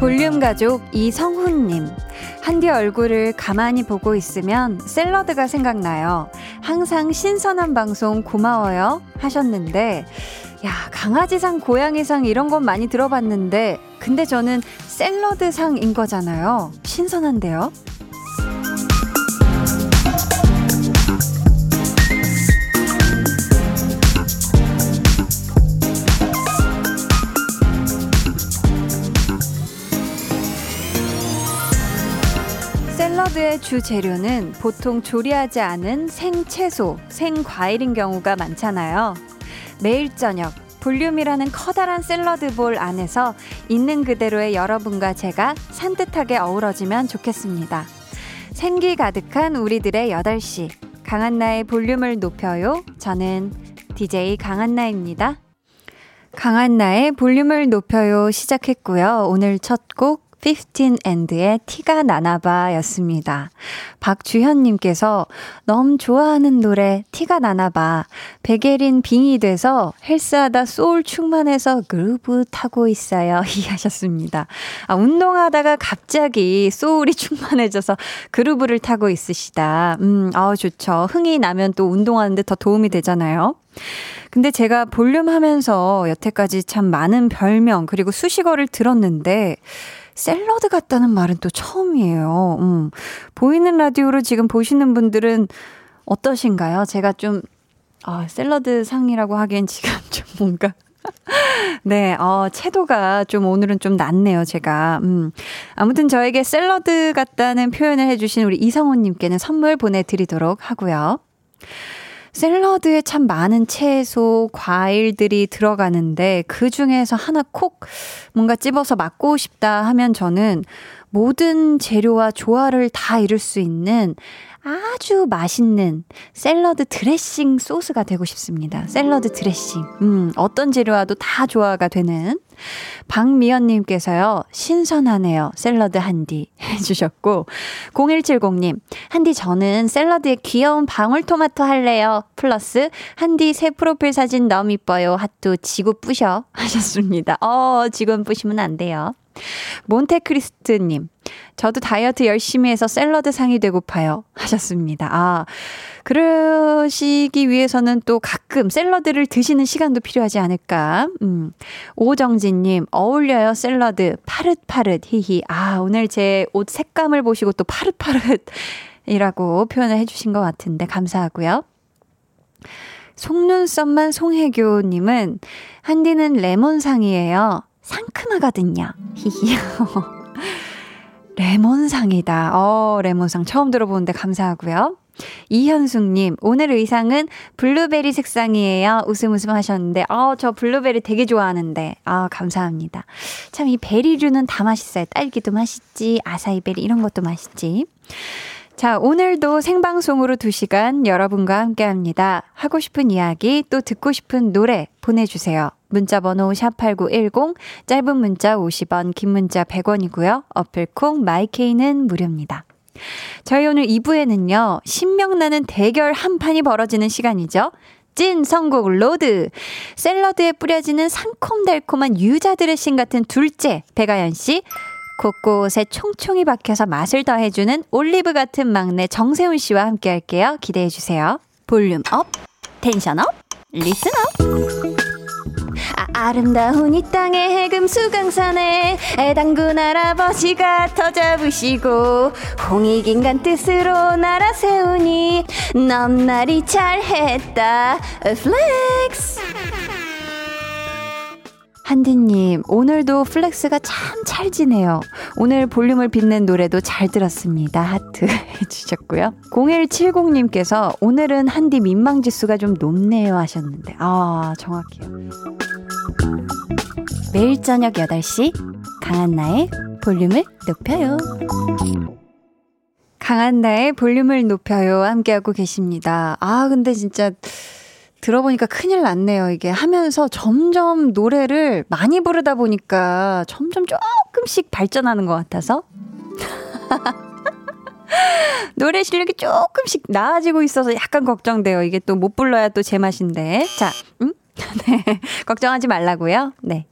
볼륨 가족 이성훈님. 한디 얼굴을 가만히 보고 있으면 샐러드가 생각나요. 항상 신선한 방송 고마워요. 하셨는데, 야, 강아지상, 고양이상 이런 건 많이 들어봤는데, 근데 저는 샐러드상인 거잖아요. 신선한데요? 샐러드의 주 재료는 보통 조리하지 않은 생채소, 생과일인 경우가 많잖아요. 매일 저녁 볼륨이라는 커다란 샐러드 볼 안에서 있는 그대로의 여러분과 제가 산뜻하게 어우러지면 좋겠습니다. 생기 가득한 우리들의 8시. 강한나의 볼륨을 높여요. 저는 DJ 강한나입니다. 강한나의 볼륨을 높여요 시작했고요. 오늘 첫 곡 15 and의 티가 나나봐 였습니다. 박주현님께서 너무 좋아하는 노래 티가 나나봐. 백예린 빙이 돼서 헬스하다 소울 충만해서 그루브 타고 있어요. 이 하셨습니다. 아, 운동하다가 갑자기 소울이 충만해져서 그루브를 타고 있으시다. 음, 아 좋죠. 흥이 나면 또 운동하는데 더 도움이 되잖아요. 근데 제가 볼륨 하면서 여태까지 참 많은 별명 그리고 수식어를 들었는데 샐러드 같다는 말은 또 처음이에요. 음. 보이는 라디오로 지금 보시는 분들은 어떠신가요? 제가 좀, 아, 샐러드 상이라고 하기엔 지금 좀 뭔가. 네, 어, 채도가 좀 오늘은 좀 낮네요, 제가. 음. 아무튼 저에게 샐러드 같다는 표현을 해주신 우리 이성훈님께는 선물 보내드리도록 하고요. 샐러드에 참 많은 채소, 과일들이 들어가는데 그 중에서 하나 콕 뭔가 찝어서 먹고 싶다 하면 저는 모든 재료와 조화를 다 이룰 수 있는 아주 맛있는 샐러드 드레싱 소스가 되고 싶습니다. 샐러드 드레싱. 음, 어떤 재료와도 다 조화가 되는. 박미연님께서요, 신선하네요. 샐러드 한디 해주셨고, 0170님, 한디 저는 샐러드에 귀여운 방울토마토 할래요. 플러스, 한디 새 프로필 사진 너무 이뻐요. 하트 지구 뿌셔. 하셨습니다. 어, 지금 뿌시면 안 돼요. 몬테크리스트님, 저도 다이어트 열심히 해서 샐러드 상이 되고파요. 하셨습니다. 아, 그러시기 위해서는 또 가끔 샐러드를 드시는 시간도 필요하지 않을까. 음. 오정진님, 어울려요, 샐러드. 파릇파릇, 히히. 아, 오늘 제 옷 색감을 보시고 또 파릇파릇이라고 표현을 해주신 것 같은데, 감사하고요. 속눈썹만 송혜교님은, 한디는 레몬상이에요. 상큼하거든요. 히히. 레몬상이다. 어, 레몬상 처음 들어보는데 감사하고요. 이현숙님, 오늘 의상은 블루베리 색상이에요. 웃음 웃음 하셨는데, 어, 저 블루베리 되게 좋아하는데, 아, 감사합니다. 참, 이 베리류는 다 맛있어요. 딸기도 맛있지, 아사이베리 이런 것도 맛있지. 자, 오늘도 생방송으로 2시간 여러분과 함께 합니다. 하고 싶은 이야기, 또 듣고 싶은 노래 보내주세요. 문자 번호 샵8910, 짧은 문자 50원, 긴 문자 100원이고요. 어플 콩, my K는 무료입니다. 저희 오늘 2부에는요, 신명나는 대결 한 판이 벌어지는 시간이죠. 찐 선곡 로드. 샐러드에 뿌려지는 상콤달콤한 유자 드레싱 같은 둘째, 배가연 씨. 곳곳에 총총히 박혀서 맛을 더해주는 올리브 같은 막내 정세훈 씨와 함께 할게요. 기대해 주세요. volume up, tension up, 업. 아, 름다운 이 땅의 에 금수강산에 단군 할아버지가 터 잡으시고 홍익인간 뜻으로 나라 세우니 넘날이 잘했다 flex 한디님, 오늘도 flex가 참 찰지네요. 오늘 볼륨을 빛낸 노래도 잘 들었습니다. 하트 해주셨고요. 0170님께서 오늘은 한디 민망지수가 좀 높네요 하셨는데, 아, 정확해요. 매일 저녁 8시, 강한나의 볼륨을 높여요. 강한나의 볼륨을 높여요. 함께하고 계십니다. 아, 근데 진짜 들어보니까 큰일 났네요. 이게 하면서 점점 노래를 많이 부르다 보니까 점점 조금씩 발전하는 것 같아서. 노래 실력이 조금씩 나아지고 있어서 약간 걱정돼요. 이게 또 못 불러야 또 제맛인데. 자, 음? 네. 걱정하지 말라고요. 네.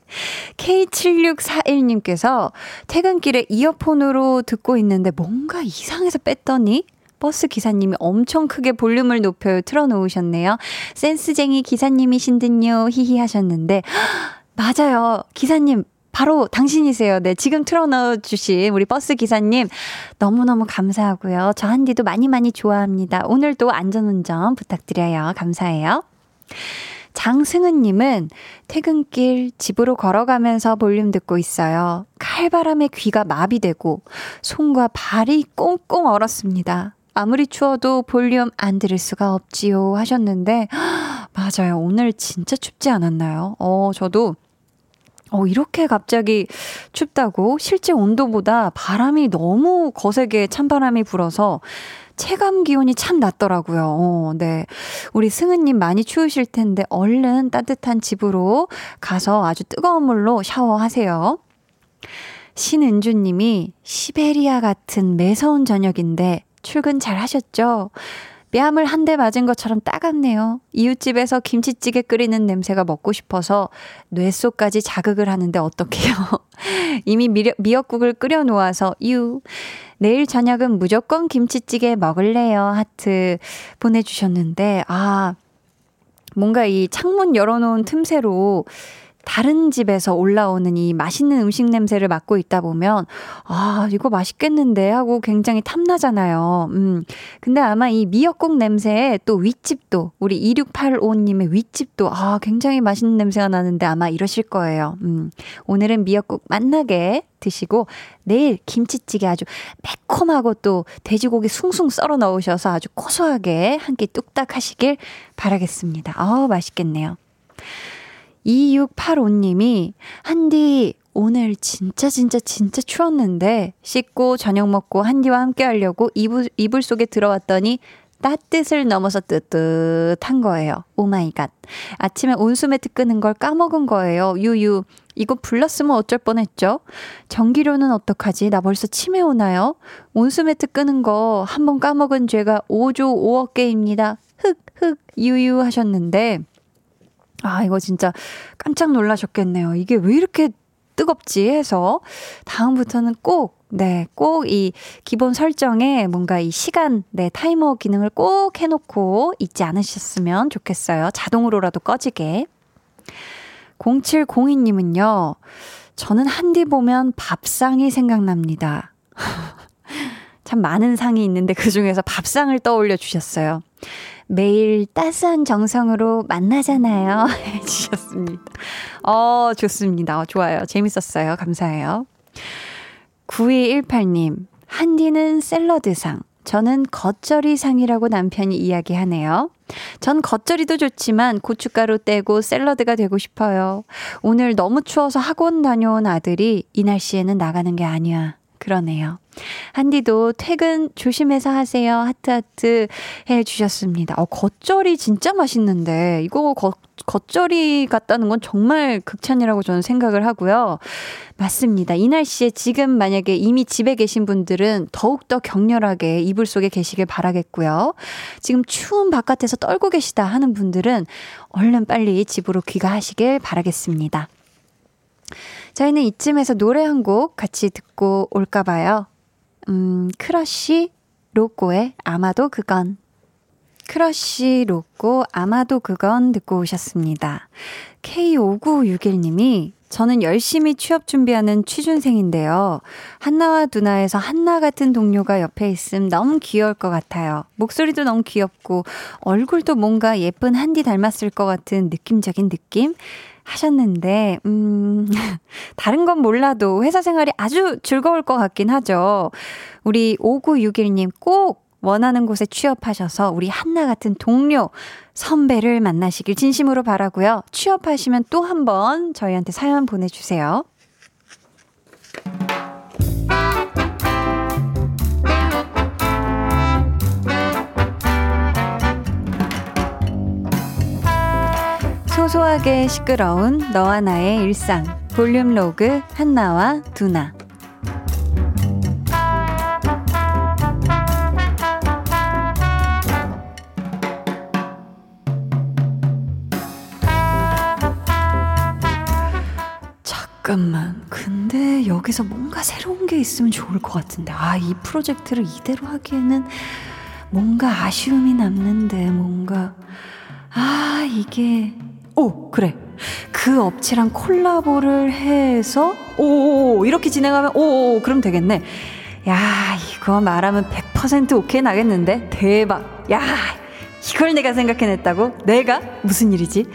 K7641님께서 퇴근길에 이어폰으로 듣고 있는데 뭔가 이상해서 뺐더니 버스 기사님이 엄청 크게 볼륨을 높여 틀어놓으셨네요. 센스쟁이 기사님이신 듯요. 히히 하셨는데. 맞아요. 기사님, 바로 당신이세요. 네, 지금 틀어넣어 주신 우리 버스 기사님 너무너무 감사하고요. 저 한디도 많이 많이 좋아합니다. 오늘도 안전운전 부탁드려요. 감사해요. 장승은님은 퇴근길 집으로 걸어가면서 볼륨 듣고 있어요. 칼바람에 귀가 마비되고 손과 발이 꽁꽁 얼었습니다. 아무리 추워도 볼륨 안 들을 수가 없지요 하셨는데 맞아요. 오늘 진짜 춥지 않았나요? 어, 저도 어, 이렇게 갑자기 춥다고 실제 온도보다 바람이 너무 거세게 찬바람이 불어서 체감 기온이 참 낮더라고요. 어, 네. 우리 승은님 많이 추우실 텐데 얼른 따뜻한 집으로 가서 아주 뜨거운 물로 샤워하세요. 신은주님이 시베리아 같은 매서운 저녁인데 출근 잘 하셨죠? 뺨을 한 대 맞은 것처럼 따갑네요. 이웃집에서 김치찌개 끓이는 냄새가 먹고 싶어서 뇌 속까지 자극을 하는데 어떡해요. 이미 미, 미역국을 끓여 놓아서 유. 내일 저녁은 무조건 김치찌개 먹을래요. 하트 보내주셨는데, 아, 뭔가 이 창문 열어놓은 틈새로 다른 집에서 올라오는 이 맛있는 음식 냄새를 맡고 있다 보면, 아, 이거 맛있겠는데 하고 굉장히 탐나잖아요. 음. 근데 아마 이 미역국 냄새에 또 윗집도, 우리 2685님의 윗집도, 아, 굉장히 맛있는 냄새가 나는데 아마 이러실 거예요. 음. 오늘은 미역국 맛나게 드시고, 내일 김치찌개 아주 매콤하고 또 돼지고기 숭숭 썰어 넣으셔서 아주 고소하게 한 끼 뚝딱 하시길 바라겠습니다. 아, 맛있겠네요. 2685님이, 한디, 오늘 진짜 진짜 진짜 추웠는데, 씻고 저녁 먹고 한디와 함께 하려고 이불, 이불 속에 들어왔더니, 따뜻을 넘어서 뜨뜻한 거예요. oh my god. 아침에 온수매트 끄는 걸 까먹은 거예요. 유유. 이거 불렀으면 어쩔 뻔했죠? 전기료는 어떡하지? 나 벌써 치매 오나요? 온수매트 끄는 거 한 번 까먹은 죄가 5조 5억 개입니다. 흑, 흑, 유유 하셨는데, 아, 이거 진짜 깜짝 놀라셨겠네요. 이게 왜 이렇게 뜨겁지 해서 다음부터는 꼭, 네, 꼭 이 기본 설정에 뭔가 이 시간, 네, 타이머 기능을 꼭 해놓고 있지 않으셨으면 좋겠어요. 자동으로라도 꺼지게. 0702님은요, 저는 한디 보면 밥상이 생각납니다. 참 많은 상이 있는데 그 중에서 밥상을 떠올려 주셨어요. 매일 따스한 정성으로 만나잖아요. 해주셨습니다. 어, 좋습니다. 어, 좋아요. 재밌었어요. 감사해요. 9218님, 한디는 샐러드상, 저는 겉절이상이라고 남편이 이야기하네요. 전 겉절이도 좋지만 고춧가루 떼고 샐러드가 되고 싶어요. 오늘 너무 추워서 학원 다녀온 아들이 이 날씨에는 나가는 게 아니야. 그러네요. 한디도 퇴근 조심해서 하세요. 하트하트 해 주셨습니다. 어, 겉절이 진짜 맛있는데, 이거 겉, 겉절이 같다는 건 정말 극찬이라고 저는 생각을 하고요. 맞습니다. 이 날씨에 지금 만약에 이미 집에 계신 분들은 더욱더 격렬하게 이불 속에 계시길 바라겠고요. 지금 추운 바깥에서 떨고 계시다 하는 분들은 얼른 빨리 집으로 귀가하시길 바라겠습니다. 저희는 이쯤에서 노래 한 곡 같이 듣고 올까 봐요. 음, 크러쉬 로꼬의 아마도 그건. 크러쉬 로꼬 아마도 그건 듣고 오셨습니다. K5961님이 저는 열심히 취업 준비하는 취준생인데요. 한나와 두나에서 한나 같은 동료가 옆에 있음 너무 귀여울 것 같아요. 목소리도 너무 귀엽고 얼굴도 뭔가 예쁜 한디 닮았을 것 같은 느낌적인 느낌? 하셨는데, 음, 다른 건 몰라도 회사 생활이 아주 즐거울 것 같긴 하죠. 우리 5961님 꼭 원하는 곳에 취업하셔서 우리 한나 같은 동료, 선배를 만나시길 진심으로 바라고요. 취업하시면 또 한 번 저희한테 사연 보내주세요. 소소하게 시끄러운 너와 나의 일상 볼륨 로그 한나와 두나 잠깐만. 근데 여기서 뭔가 새로운 게 있으면 좋을 것 같은데. 아, 이 프로젝트를 이대로 하기에는 뭔가 아쉬움이 남는데, 뭔가. 아, 이게. 오, 그래. 그 업체랑 콜라보를 해서, 오, 이렇게 진행하면, 오, 그럼 되겠네. 야, 이거 말하면 100% 오케이 나겠는데? 대박. 야, 이걸 내가 생각해냈다고? 내가? 무슨 일이지?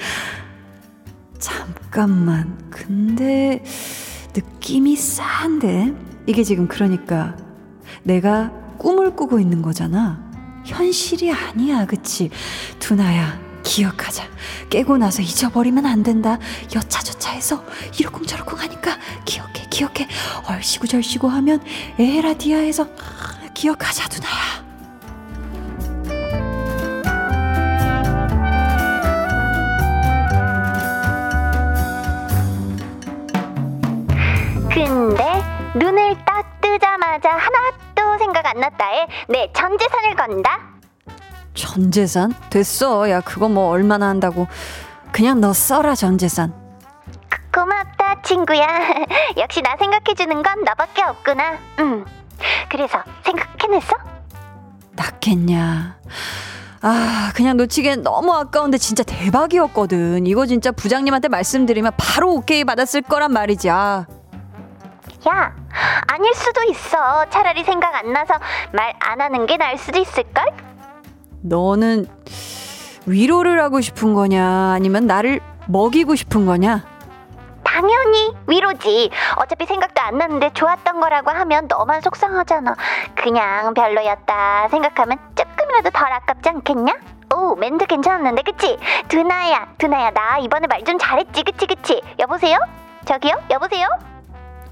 잠깐만. 근데 느낌이 싸한데? 이게 지금 그러니까 내가 꿈을 꾸고 있는 거잖아. 현실이 아니야, 그치? 두나야, 기억하자. 깨고 나서 잊어버리면 안 된다. 여차저차 해서 이러쿵저러쿵 하니까 기억해, 기억해. 얼씨구절씨구 하면 에라디아에서 기억하자, 두나야. 근데 눈을 딱 뜨자마자 하나 도 생각 안 났다에 내 전재산을 건다. 전 재산? 됐어. 야, 그거 뭐 얼마나 한다고. 그냥 너 써라, 전 재산. 고맙다, 친구야. 역시 나 생각해주는 건 너밖에 없구나. 응. 그래서 생각해냈어? 낫겠냐. 아, 그냥 놓치기엔 너무 아까운데 진짜 대박이었거든. 이거 진짜 부장님한테 말씀드리면 바로 오케이 받았을 거란 말이지. 아. 야, 아닐 수도 있어. 차라리 생각 안 나서 말 안 하는 게 나을 수도 있을걸? 너는 위로를 하고 싶은 거냐? 아니면 나를 먹이고 싶은 거냐? 당연히 위로지. 어차피 생각도 안 나는데 좋았던 거라고 하면 너만 속상하잖아. 그냥 별로였다 생각하면 조금이라도 덜 아깝지 않겠냐? 오, 멘트 괜찮았는데, 그치? 두나야, 두나야, 나 이번에 말 좀 잘했지, 그치, 그치? 여보세요? 저기요? 여보세요?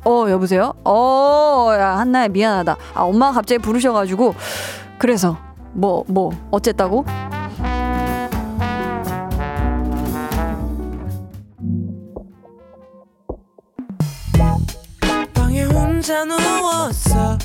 어, 여보세요? 어, 야, 한나야, 미안하다. 아, 엄마가 갑자기 부르셔가지고. 그래서, 뭐, 뭐, 어쨌다고? 방에 혼자 누웠어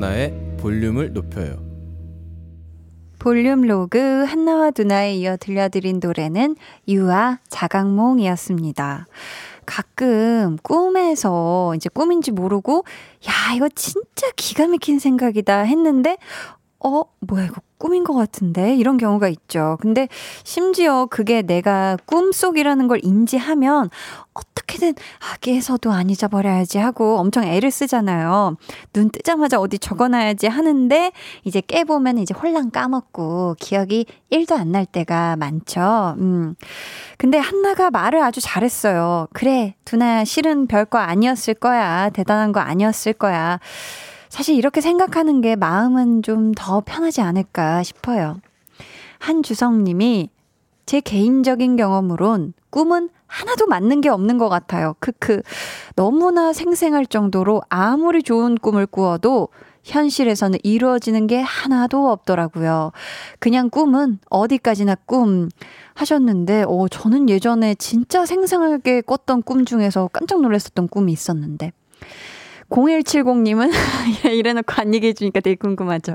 한나의 볼륨을 높여요. 볼륨 로그 한나와 두나에 이어 들려드린 노래는 유아 자각몽이었습니다. 가끔 꿈에서 이제 꿈인지 모르고 야 이거 진짜 기가 막힌 생각이다 했는데 어 뭐야 이거 꿈인 것 같은데 이런 경우가 있죠. 근데 심지어 그게 내가 꿈속이라는 걸 인지하면 어떻게든 아기에서도 안 잊어버려야지 하고 엄청 애를 쓰잖아요. 눈 뜨자마자 어디 적어놔야지 하는데 이제 깨보면 이제 홀랑 까먹고 기억이 1도 안 날 때가 많죠. 음. 근데 한나가 말을 아주 잘했어요. 그래, 두나야, 실은 별거 아니었을 거야. 대단한 거 아니었을 거야. 사실 이렇게 생각하는 게 마음은 좀 더 편하지 않을까 싶어요. 한주성 님이 제 개인적인 경험으론 꿈은 하나도 맞는 게 없는 것 같아요. 크크. 너무나 생생할 정도로 아무리 좋은 꿈을 꾸어도 현실에서는 이루어지는 게 하나도 없더라고요. 그냥 꿈은 어디까지나 꿈 하셨는데, 어, 저는 예전에 진짜 생생하게 꿨던 꿈 중에서 깜짝 놀랐었던 꿈이 있었는데. 0170님은 이래놓고 안 얘기해 주니까 되게 궁금하죠.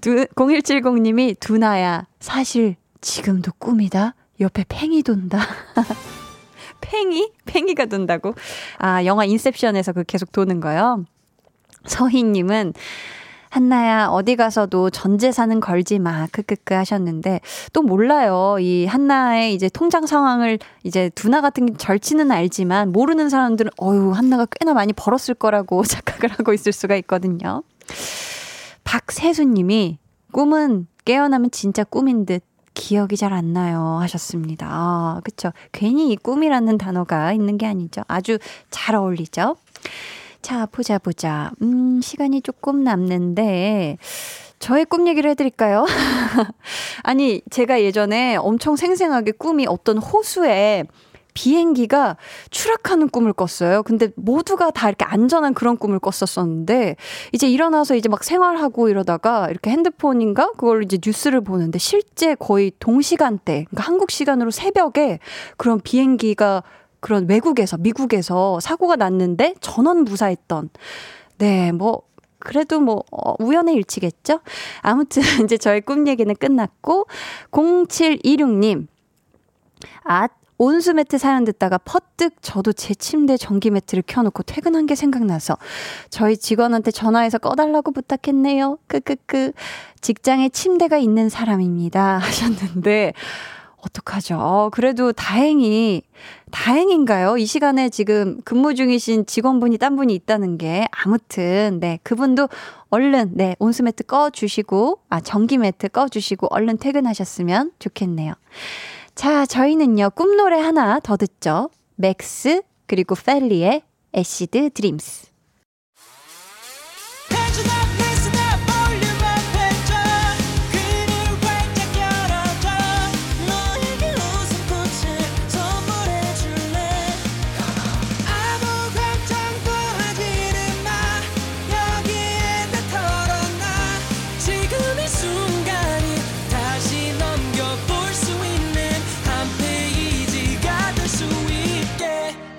두, 0170님이 두나야 사실 지금도 꿈이다. 옆에 팽이 돈다. 팽이? 팽이가 돈다고? 아 영화 인셉션에서 그 계속 도는 거요. 서희님은 한나야 어디 가서도 전 재산은 걸지 마 크크크 하셨는데 또 몰라요 이 한나의 이제 통장 상황을 이제 두나 같은 절치는 알지만 모르는 사람들은 어유 한나가 꽤나 많이 벌었을 거라고 착각을 하고 있을 수가 있거든요. 박세수님이 꿈은 깨어나면 진짜 꿈인 듯 기억이 잘 안 나요 하셨습니다. 아, 그쵸. 괜히 이 꿈이라는 단어가 있는 게 아니죠. 아주 잘 어울리죠. 자, 보자, 보자. 음, 시간이 조금 남는데, 저의 꿈 얘기를 해드릴까요? 아니, 제가 예전에 엄청 생생하게 꿈이 어떤 호수에 비행기가 추락하는 꿈을 꿨어요. 근데 모두가 다 이렇게 안전한 그런 꿈을 꿨었었는데 이제 일어나서 이제 막 생활하고 이러다가 이렇게 핸드폰인가 그걸 이제 뉴스를 보는데 실제 거의 동시간대 그러니까 한국 시간으로 새벽에 그런 비행기가 그런 외국에서 미국에서 사고가 났는데 전원 무사했던 네, 뭐 그래도 뭐 어, 우연의 일치겠죠? 아무튼 이제 저의 꿈 얘기는 끝났고 0726님 아 온수 매트 사연 듣다가 퍼뜩 저도 제 침대 전기 매트를 켜놓고 퇴근한 게 생각나서 저희 직원한테 전화해서 꺼달라고 부탁했네요. 크크크. 직장에 침대가 있는 사람입니다. 하셨는데, 어떡하죠? 그래도 다행히, 다행인가요? 이 시간에 지금 근무 중이신 직원분이 딴 분이 있다는 게. 아무튼, 네. 그분도 얼른, 네. 온수매트 꺼주시고, 아, 전기매트 꺼주시고, 얼른 퇴근하셨으면 좋겠네요. 자, 저희는요, 꿈노래 하나 더 듣죠. 맥스, 그리고 펠리의 애시드 드림스.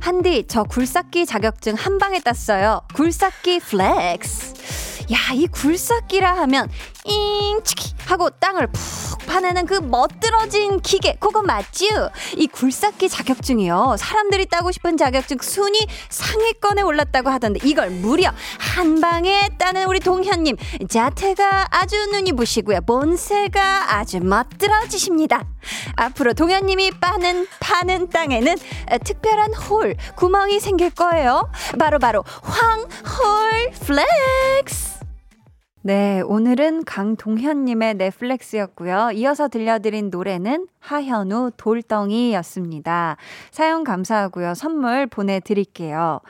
한디, 저 굴삭기 자격증 한 방에 땄어요. 굴삭기 flex. 야, 이 굴삭기라 하면 잉 치키 하고 땅을 푹 파내는 그 멋들어진 기계 그거 맞죠? 이 굴삭기 자격증이요 사람들이 따고 싶은 자격증 순위 상위권에 올랐다고 하던데 이걸 무려 한 방에 따는 우리 동현님 자태가 아주 눈이 부시고요 본새가 아주 멋들어지십니다 앞으로 동현님이 빠는 파는 땅에는 특별한 hole 구멍이 생길 거예요 바로 바로 황홀 flex 네, 오늘은 강동현님의 네 flex였고요. 이어서 들려드린 노래는 하현우 돌덩이였습니다. 사연 감사하고요. 선물 보내드릴게요.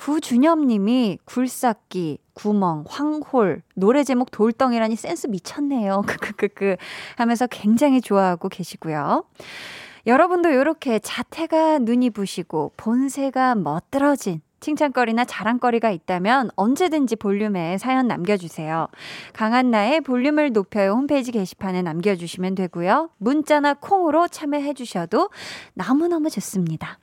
구준엽님이 굴삭기, 구멍, 황홀, 노래 제목 돌덩이라니 센스 미쳤네요. 크크크크 하면서 굉장히 좋아하고 계시고요. 여러분도 이렇게 자태가 눈이 부시고 본세가 멋들어진 칭찬거리나 자랑거리가 있다면 언제든지 볼륨에 사연 남겨주세요. 강한나의 볼륨을 높여요 홈페이지 게시판에 남겨주시면 되고요. 문자나 콩으로 참여해주셔도 너무너무 좋습니다.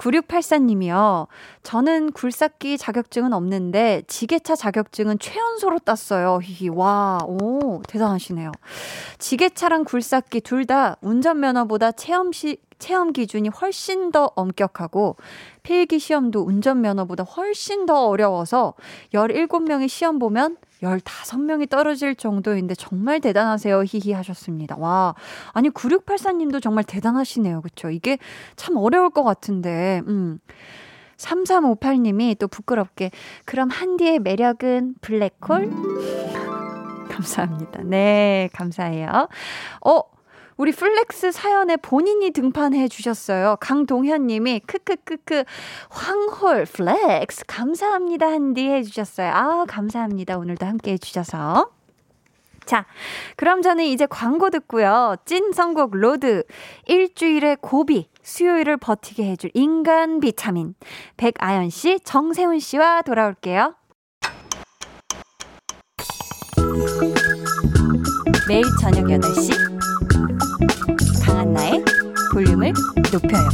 9684님이요. 저는 굴삭기 자격증은 없는데 지게차 자격증은 최연소로 땄어요. 히히. 와, 오, 대단하시네요. 지게차랑 굴삭기 둘 다 운전면허보다 체험시, 체험 기준이 훨씬 더 엄격하고 필기 시험도 운전면허보다 훨씬 더 어려워서 17명이 시험 보면 15명이 떨어질 정도인데 정말 대단하세요. 히히 하셨습니다. 와. 아니 9684님도 정말 대단하시네요. 그쵸 이게 참 어려울 것 같은데. 음. 3358님이 또 부끄럽게 그럼 한디의 매력은 블랙홀? 감사합니다. 네, 감사해요. 어, 우리 flex 사연에 본인이 등판해 주셨어요. 강동현 님이 크크크크 황홀 flex 감사합니다 한디 해 주셨어요. 아, 감사합니다. 오늘도 함께 해 주셔서. 자, 그럼 저는 이제 광고 듣고요. 찐 선곡 road 일주일의 고비 수요일을 버티게 해줄 인간 비타민 백아연 씨, 정세훈 씨와 돌아올게요. 매일 저녁 8시 강한나의 볼륨을 높여요.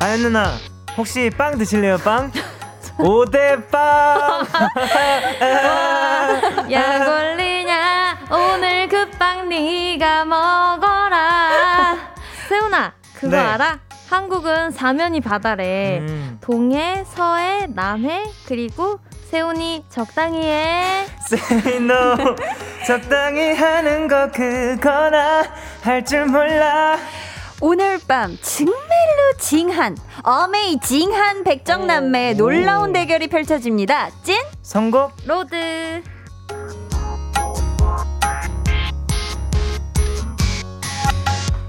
아연 누나 혹시 빵 드실래요 빵? 오대빵 약 올리냐 오늘 그 빵 네가 먹어라 세훈아 그거 네. 알아? 한국은 사면이 바다래. 음. 동해, 서해, 남해, 그리고 세훈이 적당히 해. Say no 적당히 하는 거 그거나 할 줄 몰라 오늘 밤 증멜로 징한 어메이징한 백정남매의 오. 놀라운 대결이 펼쳐집니다. 찐 선곡 로드.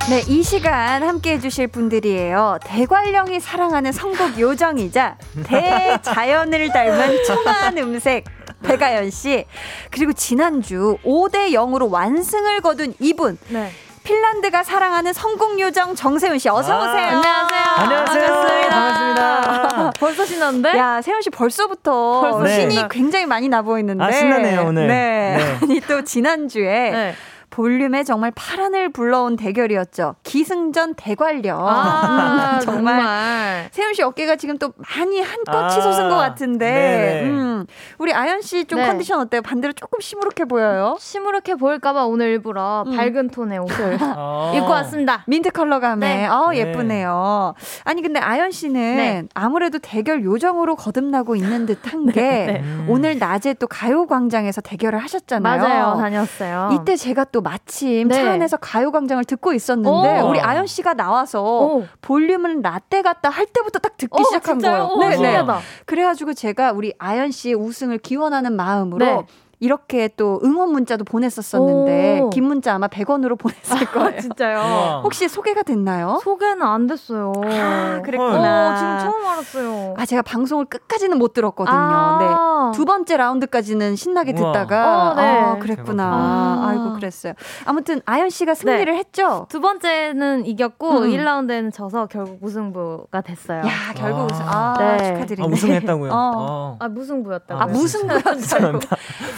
네, 이 시간 함께 해주실 분들이에요. 대관령이 사랑하는 선곡 요정이자 대자연을 닮은 청아한 음색 배가연 씨. 그리고 지난주 5대 0으로 완승을 거둔 이분. 네. 핀란드가 사랑하는 성공 요정 정세훈 씨 어서 아, 오세요. 안녕하세요. 안녕하세요. 반갑습니다. 벌써 신났는데? 야, 세훈 씨 벌써부터 벌써 신이 신나. 굉장히 많이 나 보이는데. 아, 신나네요, 오늘. 네. 네. 아니 또 지난 주에 네. 볼륨에 정말 파란을 불러온 대결이었죠. 기승전 대관령. 아, 정말. 정말. 세훈 씨 어깨가 지금 또 많이 한껏 아, 치솟은 것 같은데. 네네. 음, 우리 아연 씨좀 네. 컨디션 어때요? 반대로 조금 시무룩해 보여요. 시무룩해 보일까봐 오늘 일부러 음. 밝은 톤의 옷을 어. 입고 왔습니다. 민트 컬러 감에. 네. 어, 네. 예쁘네요. 아니, 근데 아연 씨는 네. 아무래도 대결 요정으로 거듭나고 있는 듯한 게 네. 음. 오늘 낮에 또 가요광장에서 대결을 하셨잖아요. 맞아요. 다녔어요. 이때 제가 또 마침 네. 차 안에서 가요광장을 듣고 있었는데 오. 우리 아연 씨가 나와서 오. 볼륨은 라떼 같다 할 때부터 딱 듣기 어, 시작한 진짜요? 거예요. 오, 신기하다. 그래가지고 제가 우리 아연 씨의 우승을 기원하는 마음으로 네. 이렇게 또 응원 문자도 보냈었었는데 오. 긴 문자 아마 100원으로 보냈을 거예요. 진짜요. 우와. 혹시 소개가 됐나요? 소개는 안 됐어요. 아, 어, 그랬구나. 지금 처음 알았어요. 아, 제가 방송을 끝까지는 못 들었거든요. 아. 네. 두 번째 라운드까지는 신나게 우와. 듣다가 어, 네. 아, 그랬구나. 대박. 아이고 그랬어요. 아무튼 아연 씨가 승리를 했죠. 두 번째는 이겼고 음. 1라운드에는 져서 결국 우승부가 됐어요. 야, 결국 와. 우승. 아, 네. 축하드립니다. 아, 우승했다고요? 어. 어. 아 무승부였다고. 아, 무승부였어요.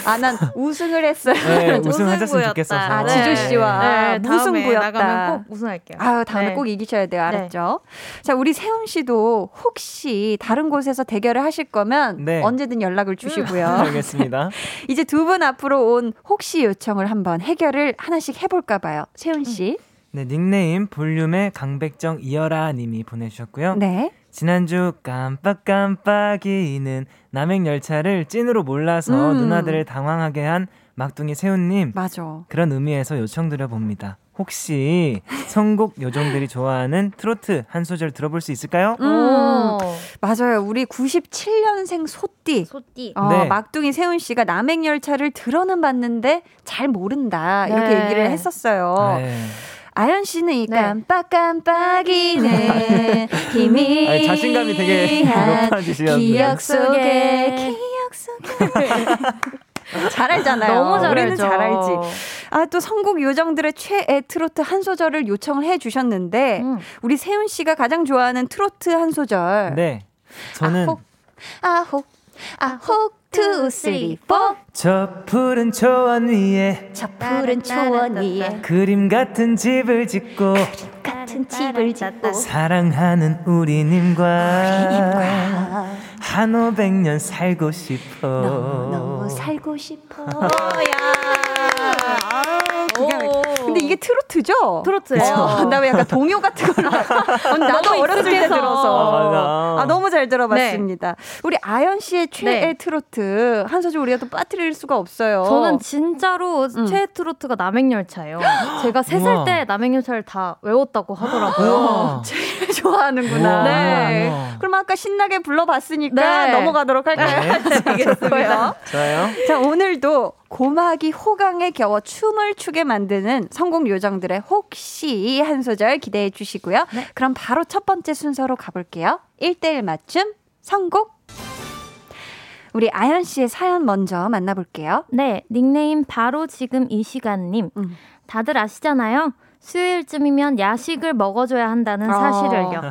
아, 난 우승을 했어요. 네, 우승하셨으면 좋겠어서. 아, 지조 씨와 네, 다음에 무승부였다. 나가면 꼭 우승할게요. 아유, 다음에 네. 꼭 이기셔야 돼요. 알았죠? 자, 우리 세훈 씨도 혹시 다른 곳에서 대결을 하실 거면 네. 언제든 연락을 주시고요. 알겠습니다. 이제 두 분 앞으로 온 혹시 요청을 한번 해결을 하나씩 해볼까 봐요. 세훈 씨. 네, 닉네임 볼륨의 강백정 이어라 님이 보내주셨고요. 네. 지난주 깜빡깜빡이는 남행열차를 찐으로 몰라서 음. 누나들을 당황하게 한 막둥이 세훈님 맞아. 그런 의미에서 요청드려 봅니다. 혹시 선곡 요정들이 좋아하는 트로트 한 소절 들어볼 수 있을까요? 음, 오. 맞아요. 우리 97년생 소띠. 소띠. 어, 네. 막둥이 세훈 씨가 남행열차를 들어는 봤는데 잘 모른다. 이렇게 네. 얘기를 했었어요. 네. 아연 씨는 이 네. 깜빡깜빡이는 힘이 아니, 자신감이 되게 높아지시는데. 기억 속에 기억 속에 잘 알잖아요. 너무 잘 우리는 알죠. 잘 알지. 아 또 선곡 요정들의 최애 트로트 한 소절을 요청을 해 주셨는데 음. 우리 세훈 씨가 가장 좋아하는 트로트 한 소절. 네. 저는 아홉 아홉 아홉 two three four 저 푸른 초원 위에 저 푸른 초원 위에 그림 같은 집을 짓고 같은 집을 짓고 사랑하는 우리님과 한 오백 년 살고 싶어. 너무 너무 살고 싶어. 야. 아우, 기가 막혀. 근데 이게 트로트죠? 트로트예요. 나왜 약간 동요 같은 걸로. 어, 나도 어렸을 때. 들어서. 아, 맞아. 아, 너무 잘 들어봤습니다. 우리 아연 씨의 최애 네. 트로트 한 소절 우리가 또 빠뜨릴 수가 없어요. 저는 진짜로 음. 최애 트로트가 남행열차예요. 제가 세 살. 때 남행열차를 다 외웠다고 하더라고요. 제일 좋아하는구나. 네. 그럼 아까 신나게 불러봤으니까 네. 넘어가도록 할까요? 알겠습니다. 좋아요. 자, 오늘도 고막이 호강에 겨워 춤을 추게 만드는 성공 요정들의 혹시 한 소절 기대해 주시고요. 그럼 바로 첫 번째 순서로 가볼게요. 1대1 맞춤 선곡. 우리 아연 씨의 사연 먼저 만나볼게요. 네, 닉네임 바로 지금 이 시간님. 음. 다들 아시잖아요. 수요일쯤이면 야식을 먹어줘야 한다는 어. 사실을요.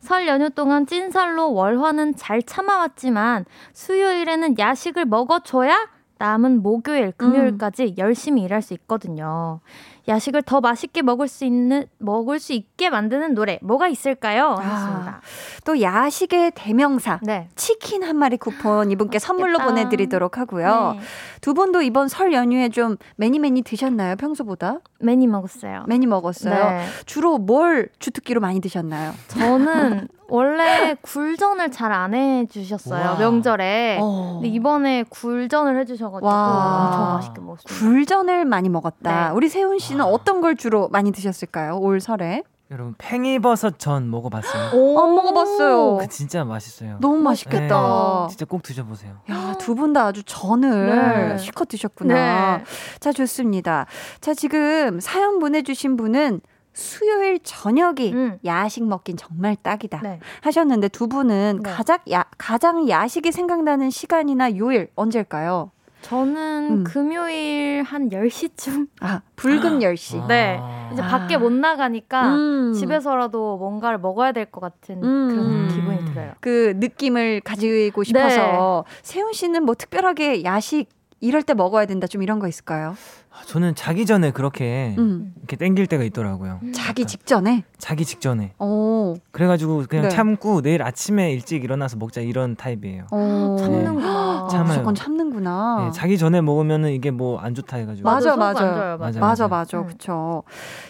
설 연휴 동안 찐살로 월화는 잘 참아왔지만 수요일에는 야식을 먹어줘야 남은 목요일, 금요일까지 열심히 일할 수 있거든요. 야식을 더 맛있게 먹을 수 있는 먹을 수 있게 만드는 노래 뭐가 있을까요? 아. 하셨습니다. 또 야식의 대명사 네. 치킨 한 마리 쿠폰 이분께 선물로 맛있겠다. 보내드리도록 하고요. 네. 두 분도 이번 설 연휴에 좀 매니 매니 드셨나요? 평소보다 많이 먹었어요. 매니 먹었어요. 네. 주로 뭘 주특기로 많이 드셨나요? 저는 원래 굴전을 잘 안 해주셨어요 와. 명절에. 어. 근데 이번에 굴전을 해주셔가지고 와. 엄청 맛있게 먹었습니다. 굴전을 많이 먹었다. 네. 우리 세훈 씨는 어떤 걸 주로 많이 드셨을까요? 올 설에? 여러분 팽이버섯 전 먹어봤어요. 안 먹어봤어요. 그 진짜 맛있어요. 너무 맛있겠다. 네, 진짜 꼭 드셔보세요. 야, 두 분 다 아주 전을 네. 실컷 드셨구나. 네. 자, 좋습니다. 자, 지금 사연 보내주신 분은 수요일 저녁이 음. 야식 먹긴 정말 딱이다 네. 하셨는데 두 분은 네. 가장, 야, 가장 야식이 생각나는 시간이나 요일 언제일까요? 저는 음. 금요일 한 10시쯤? 아, 붉은 10시. 네. 아. 이제 아. 밖에 못 나가니까 음. 집에서라도 뭔가를 먹어야 될 것 같은 음. 그런 음. 기분이 들어요. 그 느낌을 가지고 싶어서 세훈 씨는 뭐 특별하게 야식 이럴 때 먹어야 된다 좀 이런 거 있을까요? 아, 저는 자기 전에 그렇게 음. 이렇게 땡길 때가 있더라고요. 자기 직전에. 자기 직전에. 오. 그래가지고 그냥 네. 참고 내일 아침에 일찍 일어나서 먹자 이런 타입이에요. 오. 참는구나. 아, 참아요. 무조건 참는구나. 네, 자기 전에 먹으면은 이게 뭐 안 좋다 해가지고. 맞아, 맞아. 안 좋아요, 맞아. 맞아, 맞아. 음. 그쵸.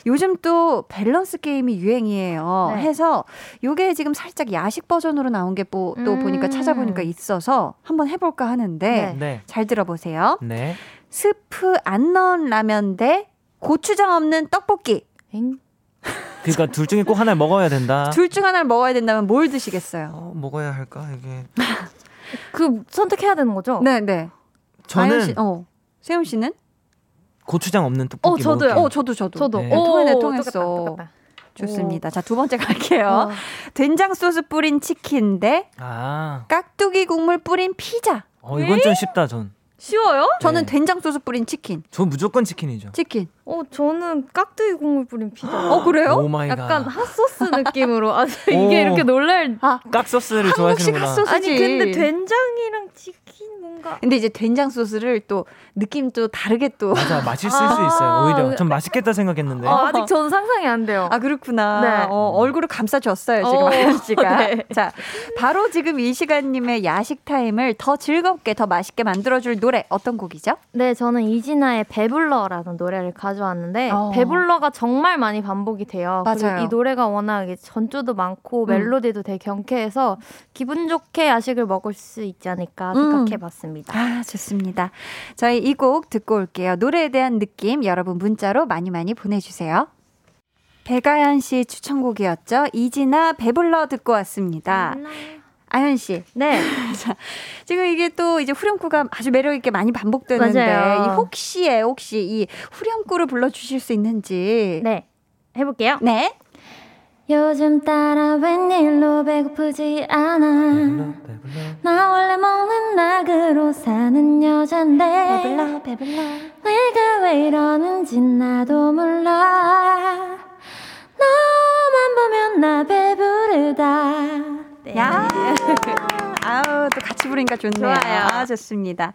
요즘 또 밸런스 게임이 유행이에요. 네. 해서 요게 지금 살짝 야식 버전으로 나온 게또 음. 보니까 찾아보니까 있어서 한번 해볼까 하는데 네. 네. 잘 들어보세요. 네. 스프 안 넣은 라면 대 고추장 없는 떡볶이. 엥? 그러니까 둘 중에 꼭 하나 를 먹어야 된다. 둘 중 하나를 먹어야 된다면 뭘 드시겠어요? 어, 먹어야 할까 이게. 그 선택해야 되는 거죠? 네, 네. 저는 씨, 어. 세훈 씨는? 고추장 없는 떡볶이 어, 저도요. 먹을게요. 어, 저도 저도. 저도. 네. 오, 통했네, 통했어. 똑같다, 똑같다. 좋습니다. 자, 두 번째 갈게요. 어. 된장 소스 뿌린 치킨 대 아, 깍두기 국물 뿌린 피자. 어 이건 좀 쉽다 전. 쉬워요? 저는 네. 된장 소스 뿌린 치킨. 저 무조건 치킨이죠. 치킨. 어, 저는 깍두기 국물 뿌린 피자. 어, 그래요? oh my god. 약간 핫소스 느낌으로. 아, 오. 이게 이렇게 놀랄. 아, 깍소스를 좋아하시는구나. 핫소스. 아니. 근데 된장이랑 치 킨 뭔가. 근데 이제 된장 소스를 또 느낌 또 다르게 또. 맞아 맛있을 수 아. 있어요. 오히려 전 맛있겠다 생각했는데. 어, 아직 저는 상상이 안 돼요. 아, 그렇구나. 네. 어, 얼굴을 감싸줬어요, 지금 어, 아연 씨가. 네. 자, 바로 지금 이 시간님의 야식 타임을 더 즐겁게, 더 맛있게 만들어줄 노래 어떤 곡이죠? 네, 저는 이진아의 배불러라는 노래를 가져왔는데 어. 배불러가 정말 많이 반복이 돼요. 맞아요. 그리고 이 노래가 워낙 전주도 많고 음. 멜로디도 되게 경쾌해서 기분 좋게 야식을 먹을 수 있지 않을까 음. 생각해봤습니다. 아, 좋습니다. 저희 이 곡 듣고 올게요. 노래에 대한 느낌 여러분 문자로 많이 많이 보내주세요. 배가연 씨 추천곡이었죠. 이진아 배불러 듣고 왔습니다. 아연 씨, 네, 지금 이게 또 이제 후렴구가 아주 매력 있게 많이 반복되는데 맞아요. 이 혹시에 혹시 이 후렴구를 불러 주실 수 있는지. 네, 해 볼게요. 네. 요즘 따라 웬일로 배고프지 않아 배불러 배불러. 나 원래 먹는 낙으로 사는 여잔데 배불러 배불러. 내가 왜 이러는지 나도 몰라 너만 보면 나 배부르다 네. 야. 아우 또 같이 부르니까 좋네요. 좋아요. 아 좋습니다.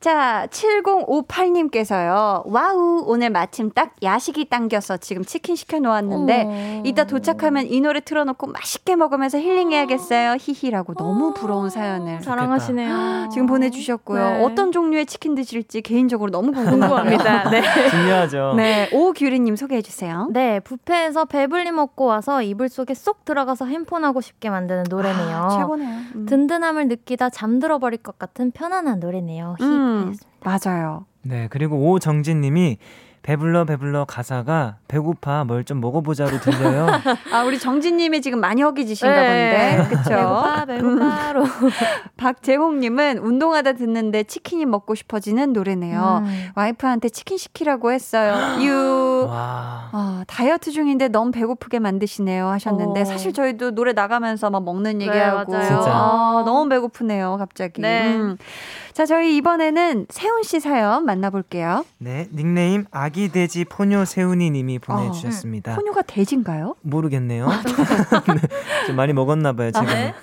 자, 7058님께서요. 와우, 오늘 마침 딱 야식이 당겨서 지금 치킨 시켜 놓았는데. 이따 도착하면 이 노래 틀어 놓고 맛있게 먹으면서 힐링해야겠어요. 히히라고 너무 부러운 사연을 자랑하시네요. 지금 보내 주셨고요. 네. 어떤 종류의 치킨 드실지 개인적으로 너무 궁금합니다. 궁금합니다. 네. 중요하죠. 네, 오규리 님 소개해 주세요. 네, 뷔페에서 배불리 먹고 와서 이불 속에 쏙 들어가서 핸폰하고 싶게 만드는 노래네요. 아, 최고네요. 음. 든든함을 느끼다 잠들어 버릴 것 같은 편안한 노래네요. 히. 음, 맞아요. 네 그리고 오정진 님이 배불러 배불러 가사가 배고파 뭘 좀 먹어보자로 들려요. 아, 우리 정진님이 지금 많이 허기지신가 네. 본데. 그쵸? 배고파 배고파로. 박재홍님은 운동하다 듣는데 치킨이 먹고 싶어지는 노래네요. 음. 와이프한테 치킨 시키라고 했어요. 유. 와. 아, 다이어트 중인데 너무 배고프게 만드시네요 하셨는데 어. 사실 저희도 노래 나가면서 막 먹는 네, 얘기하고 맞아요. 진짜. 아, 너무 배고프네요 갑자기. 네. 음. 자 저희 이번에는 세훈 씨 사연 만나볼게요. 네 닉네임 아기 돼지 포뇨 세훈이 님이 보내주셨습니다. 포뇨가 돼지인가요? 모르겠네요. 네, 좀 많이 먹었나 봐요, 최근에.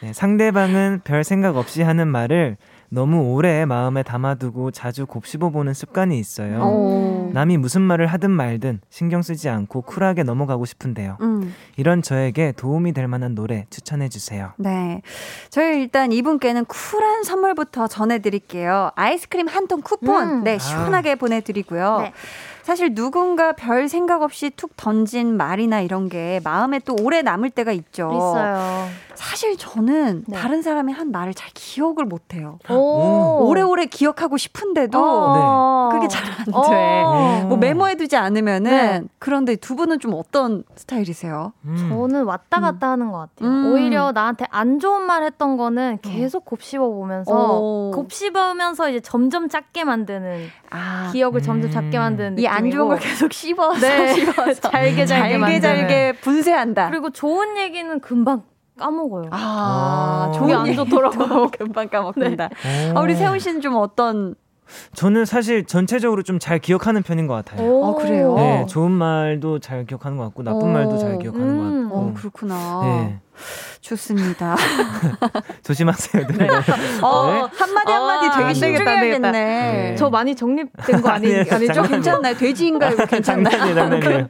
네, 상대방은 별 생각 없이 하는 말을 너무 오래 마음에 담아두고 자주 곱씹어보는 습관이 있어요. 어. 남이 무슨 말을 하든 말든 신경 쓰지 않고 쿨하게 넘어가고 싶은데요. 음. 이런 저에게 도움이 될 만한 노래 추천해 주세요. 네. 저희 일단 이분께는 쿨한 선물부터 전해드릴게요. 아이스크림 한 통 쿠폰. 음. 네, 시원하게 보내드리고요. 네. 사실 누군가 별 생각 없이 툭 던진 말이나 이런 게 마음에 또 오래 남을 때가 있죠. 있어요. 사실 저는 네. 다른 사람이 한 말을 잘 기억을 못 해요. 오. 오래오래 기억하고 싶은데도 어. 그게 잘 안 돼. 어. 뭐 메모해두지 않으면은 네. 그런데 두 분은 좀 어떤 스타일이세요? 음. 저는 왔다 갔다 하는 것 같아요. 음. 오히려 나한테 안 좋은 말 했던 거는 계속 곱씹어 보면서 오. 곱씹으면서 이제 점점 작게 만드는 아, 기억을 점점 음. 작게 만드는 이 안 좋은 걸. 계속 씹어서 네. 씹어서 잘게 잘게 잘게. 잘게 분쇄한다. 그리고 좋은 얘기는 금방 까먹어요. 아, 아. 그게 안 얘기 좋더라고요. 금방 까먹는다. 오. 아, 우리 세훈 씨는 좀 어떤 저는 사실 전체적으로 좀 잘 기억하는 편인 것 같아요. 오. 어, 그래요? 네, 좋은 말도 잘 기억하는 것 같고 나쁜 오. 말도 잘 기억하는 음. 것 같고. 어, 그렇구나. 네, 좋습니다. 조심하세요. 네. 어, 한마디 한마디 아, 되게 신중해야겠네. 네. 저 많이 정립된 거 아니. 아니죠? 장난- 괜찮나요? 돼지인가요? 괜찮나요? 장난이에요, 장난이에요.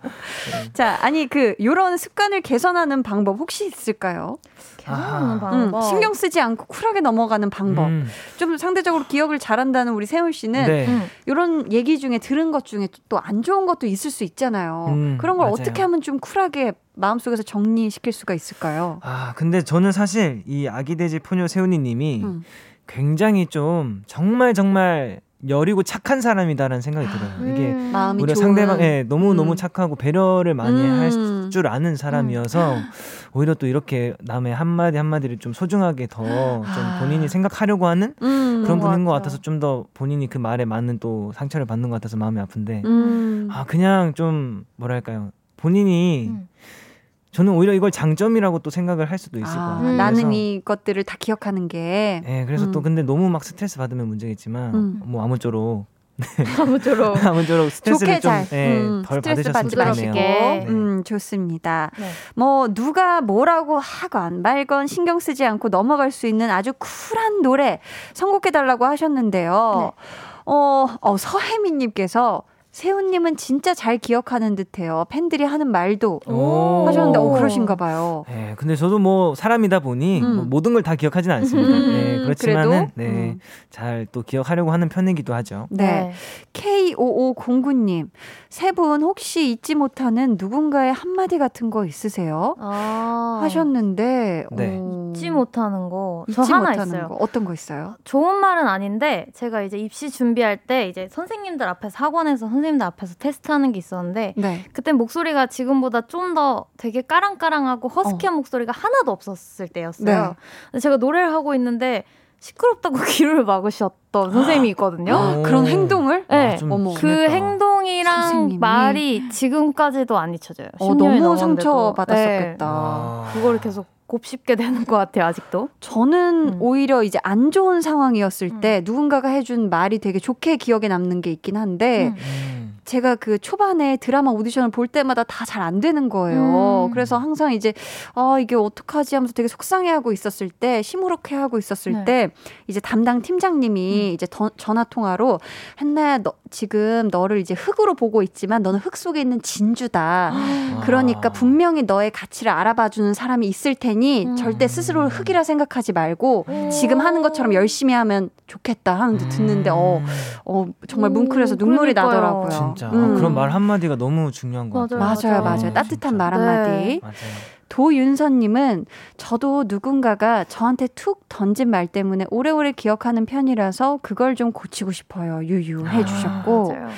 자, 아니 그 요런 습관을 개선하는 방법 혹시 있을까요? 개선하는. 음, 방법. 신경 쓰지 않고 쿨하게 넘어가는 방법. 음, 좀 상대적으로 기억을 잘한다는 우리 세훈 씨는 네. 음. 이런 얘기 중에 들은 것 중에 또 안 좋은 것도 있을 수 있잖아요. 음, 그런 걸 맞아요. 어떻게 하면 좀 쿨하게 마음속에서 정리시킬 수가 있을까요? 아, 근데 저는 사실 이 아기 돼지 포뇨 세훈이님이 음. 굉장히 좀 정말 정말 여리고 착한 사람이다라는 생각이 들어요. 이게 음. 오히려 좋은. 상대방에 너무 너무 음. 착하고 배려를 많이 음. 할줄 아는 사람이어서 오히려 또 이렇게 남의 한 마디 한 마디를 좀 소중하게 더 좀 아. 본인이 생각하려고 하는 음, 그런 것 분인 것. 같아서 좀 더 본인이 그 말에 맞는 또 상처를 받는 것 같아서 마음이 아픈데 음. 아 그냥 좀 뭐랄까요 본인이 음. 저는 오히려 이걸 장점이라고 또 생각을 할 수도 있을 것 아, 같아요. 음. 나는 이것들을 다 기억하는 게 예, 그래서 또 음. 근데 너무 막 스트레스 받으면 문제겠지만 음. 뭐 아무쪼록 아무쪼록. 아무쪼록 스트레스를 좋게 잘좀 예, 음, 덜 스트레스 받으셨으면 좋겠네요. 네. 음 좋습니다. 네. 뭐 누가 뭐라고 하건 말건 신경 쓰지 않고 넘어갈 수 있는 아주 쿨한 노래 선곡해 달라고 하셨는데요. 어, 어 서혜민 님께서 세훈님은 진짜 잘 기억하는 듯해요. 팬들이 하는 말도 오. 하셨는데 어 그러신가 봐요. 예, 근데 저도 뭐 사람이다 보니 음. 뭐 모든 걸 다 기억하진 않습니다. 음, 예, 그렇지만은? 네, 음. 잘또 기억하려고 하는 편이기도 하죠. 네. K5509님, 세 분 혹시 잊지 못하는 누군가의 한마디 같은 거 있으세요? 아. 하셨는데, 네. 어, 잊지 못하는 거. 저 잊지 하나 못하는 있어요. 거. 어떤 거 있어요? 좋은 말은 아닌데 제가 이제 입시 준비할 때 이제 선생님들 앞에서 학원에서 선생님 들 앞에서 테스트하는 게 있었는데 네. 그때 목소리가 지금보다 좀 더 되게 까랑까랑하고 허스키한 목소리가 하나도 없었을 때였어요. 네. 제가 노래를 하고 있는데 시끄럽다고 귀를 막으셨던 선생님이 있거든요. 오. 그런 행동을? 네. 아, 좀 어머. 그 심했다. 행동이랑 선생님이. 말이 지금까지도 안 잊혀져요. 어, 10년이 너무 넘었는데도. 상처 받았었겠다. 아. 네. 그거를 계속 곱씹게 되는 것 같아요, 아직도. 저는 음. 오히려 이제 안 좋은 상황이었을 음. 때 누군가가 해준 말이 되게 좋게 기억에 남는 게 있긴 한데 음. 음. 제가 그 초반에 드라마 오디션을 볼 때마다 다 잘 안 되는 거예요. 음. 그래서 항상 이제 아 이게 어떡하지 하면서 되게 속상해하고 있었을 때 시무룩해하고 있었을 네. 때 이제 담당 팀장님이 음. 이제 더- 전화 통화로 한나야 너 지금 너를 이제 흙으로 보고 있지만 너는 흙 속에 있는 진주다. 그러니까 아. 분명히 너의 가치를 알아봐 주는 사람이 있을 테니 음. 절대 스스로를 흙이라 생각하지 말고 지금 하는 것처럼 열심히 하면 좋겠다 하는데 듣는데 어, 음. 어 정말 오, 뭉클해서 눈물이 그러니까요. 나더라고요. 진짜 음. 그런 말 한마디가 너무 중요한 것 같아요. 맞아요, 맞아요. 맞아요. 어, 따뜻한 진짜. 말 한마디. 네. 맞아요. 도윤서님은 저도 누군가가 저한테 툭 던진 말 때문에 오래오래 기억하는 편이라서 그걸 좀 고치고 싶어요. 유유 해주셨고. 맞아요.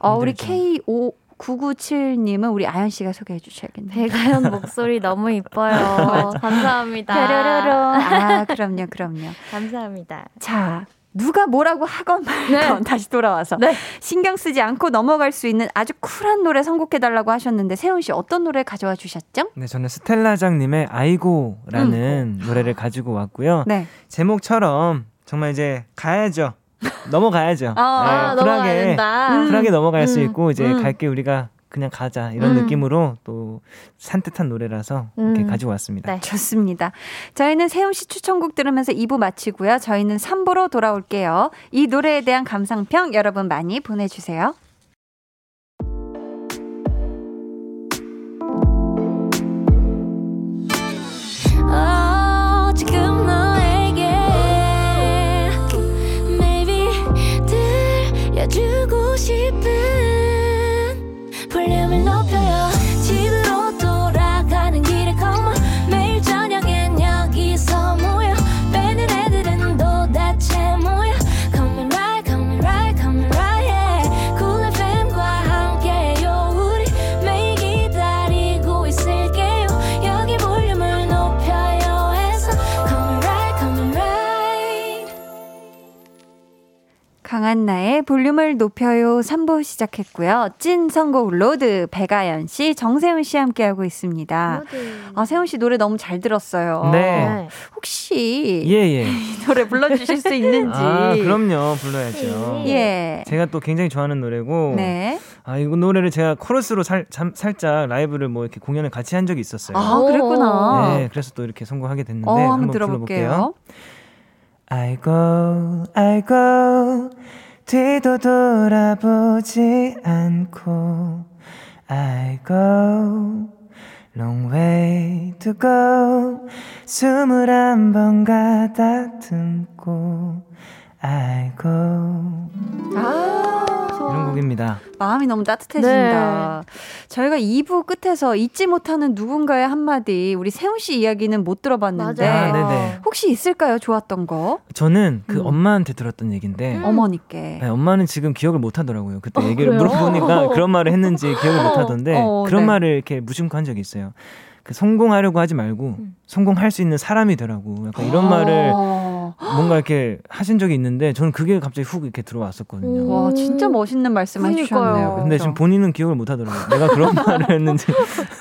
어, 우리 힘들죠. K5 997님은 우리 아연 씨가 소개해 주셔야겠네요. 배가연 목소리 너무 이뻐요. 감사합니다. 뾰로로로. 아, 그럼요, 그럼요. 감사합니다. 자, 누가 뭐라고 하건 말건 다시 돌아와서 네. 신경 쓰지 않고 넘어갈 수 있는 아주 쿨한 노래 선곡해 달라고 하셨는데 세훈 씨 어떤 노래 가져와 주셨죠? 네, 저는 스텔라장님의 아이고라는 노래를 가지고 왔고요. 네. 제목처럼 정말 이제 가야죠. 넘어가야죠. 아, 네, 넘어가야 된다. 음. 쿨하게 넘어갈 수 음. 있고 이제 음. 갈게 우리가 그냥 가자 이런 음. 느낌으로 또 산뜻한 노래라서 이렇게 음. 가지고 왔습니다. 네. 좋습니다. 저희는 세훈 씨 추천곡 들으면서 2부 마치고요. 저희는 3부로 돌아올게요. 이 노래에 대한 감상평 여러분 많이 보내주세요. 강한나의 볼륨을 높여요 3부 시작했고요. 찐 선곡 로드 배가연 씨, 정세훈 씨 함께하고 있습니다. 아, 세훈 씨 노래 너무 잘 들었어요. 네. 혹시 예예. 이 노래 불러주실 수 있는지. 아 그럼요 불러야죠. 예. 제가 또 굉장히 좋아하는 노래고 네. 아 이거 노래를 제가 코러스로 살, 잠, 살짝 라이브를 뭐 이렇게 공연을 같이 한 적이 있었어요. 아, 그랬구나. 네, 그래서 또 이렇게 선곡하게 됐는데 어, 한번 한번 들어볼게요. 불러볼게요. 알고 알고 뒤도 돌아보지 않고 알고 long way to go. 숨을 한 번 가다듬고 알고. 아, 이런 곡입니다. 마음이 너무 따뜻해진다. 저희가 2부 끝에서 잊지 못하는 누군가의 한마디, 우리 세훈 씨 이야기는 못 들어봤는데. 아. 혹시 있을까요? 좋았던 거? 저는 그 음. 엄마한테 들었던 얘기인데 어머니께. 네, 엄마는 지금 기억을 못 하더라고요. 그때 어, 얘기를 그래요? 물어보니까 그런 말을 했는지 기억을 못 하던데 어, 그런 네. 말을 이렇게 무심코 한 적이 있어요. 그 성공하려고 하지 말고 음. 성공할 수 있는 사람이 되라고 약간 이런 말을 어. 뭔가 이렇게 하신 적이 있는데 저는 그게 갑자기 훅 이렇게 들어왔었거든요. 오. 와, 진짜 멋있는 말씀. 해주셨네요. 근데 지금 본인은 기억을 못 하더라고요. 내가 그런 말을 했는지.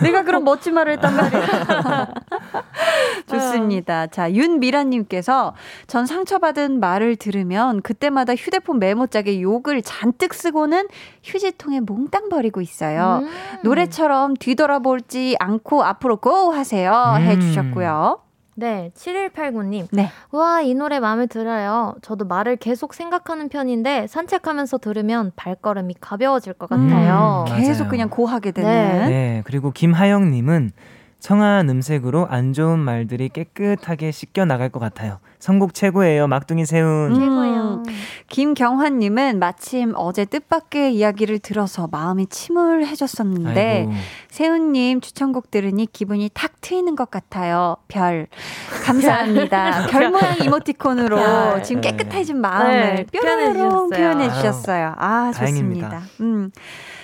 내가 그런 멋진 말을 했단 말이야. 좋습니다. 자, 윤미라님께서 전 상처받은 말을 들으면 그때마다 휴대폰 메모장에 욕을 잔뜩 쓰고는 휴지통에 몽땅 버리고 있어요. 음. 노래처럼 뒤돌아보지 않고 앞으로 고 하세요. 음. 해주셨고요. 네, 7189님. 네. 와, 이 노래 마음에 들어요. 저도 말을 계속 생각하는 편인데 산책하면서 들으면 발걸음이 가벼워질 것 같아요. 음. 계속 맞아요. 그냥 고하게 되는. 네. 네, 그리고 김하영 님은 청아한 음색으로 안 좋은 말들이 깨끗하게 씻겨 나갈 것 같아요. 선곡 최고예요, 막둥이 세운. 음. 최고예요. 김경환님은 마침 어제 뜻밖의 이야기를 들어서 마음이 침울해졌었는데 아이고. 세훈님 추천곡 들으니 기분이 탁 트이는 것 같아요. 별 감사합니다. 별 모양 이모티콘으로 별. 지금 네. 깨끗해진 마음을 네, 뾰로롱 표현해 주셨어요. 표현해 주셨어요. 아 좋습니다. 다행입니다. 음.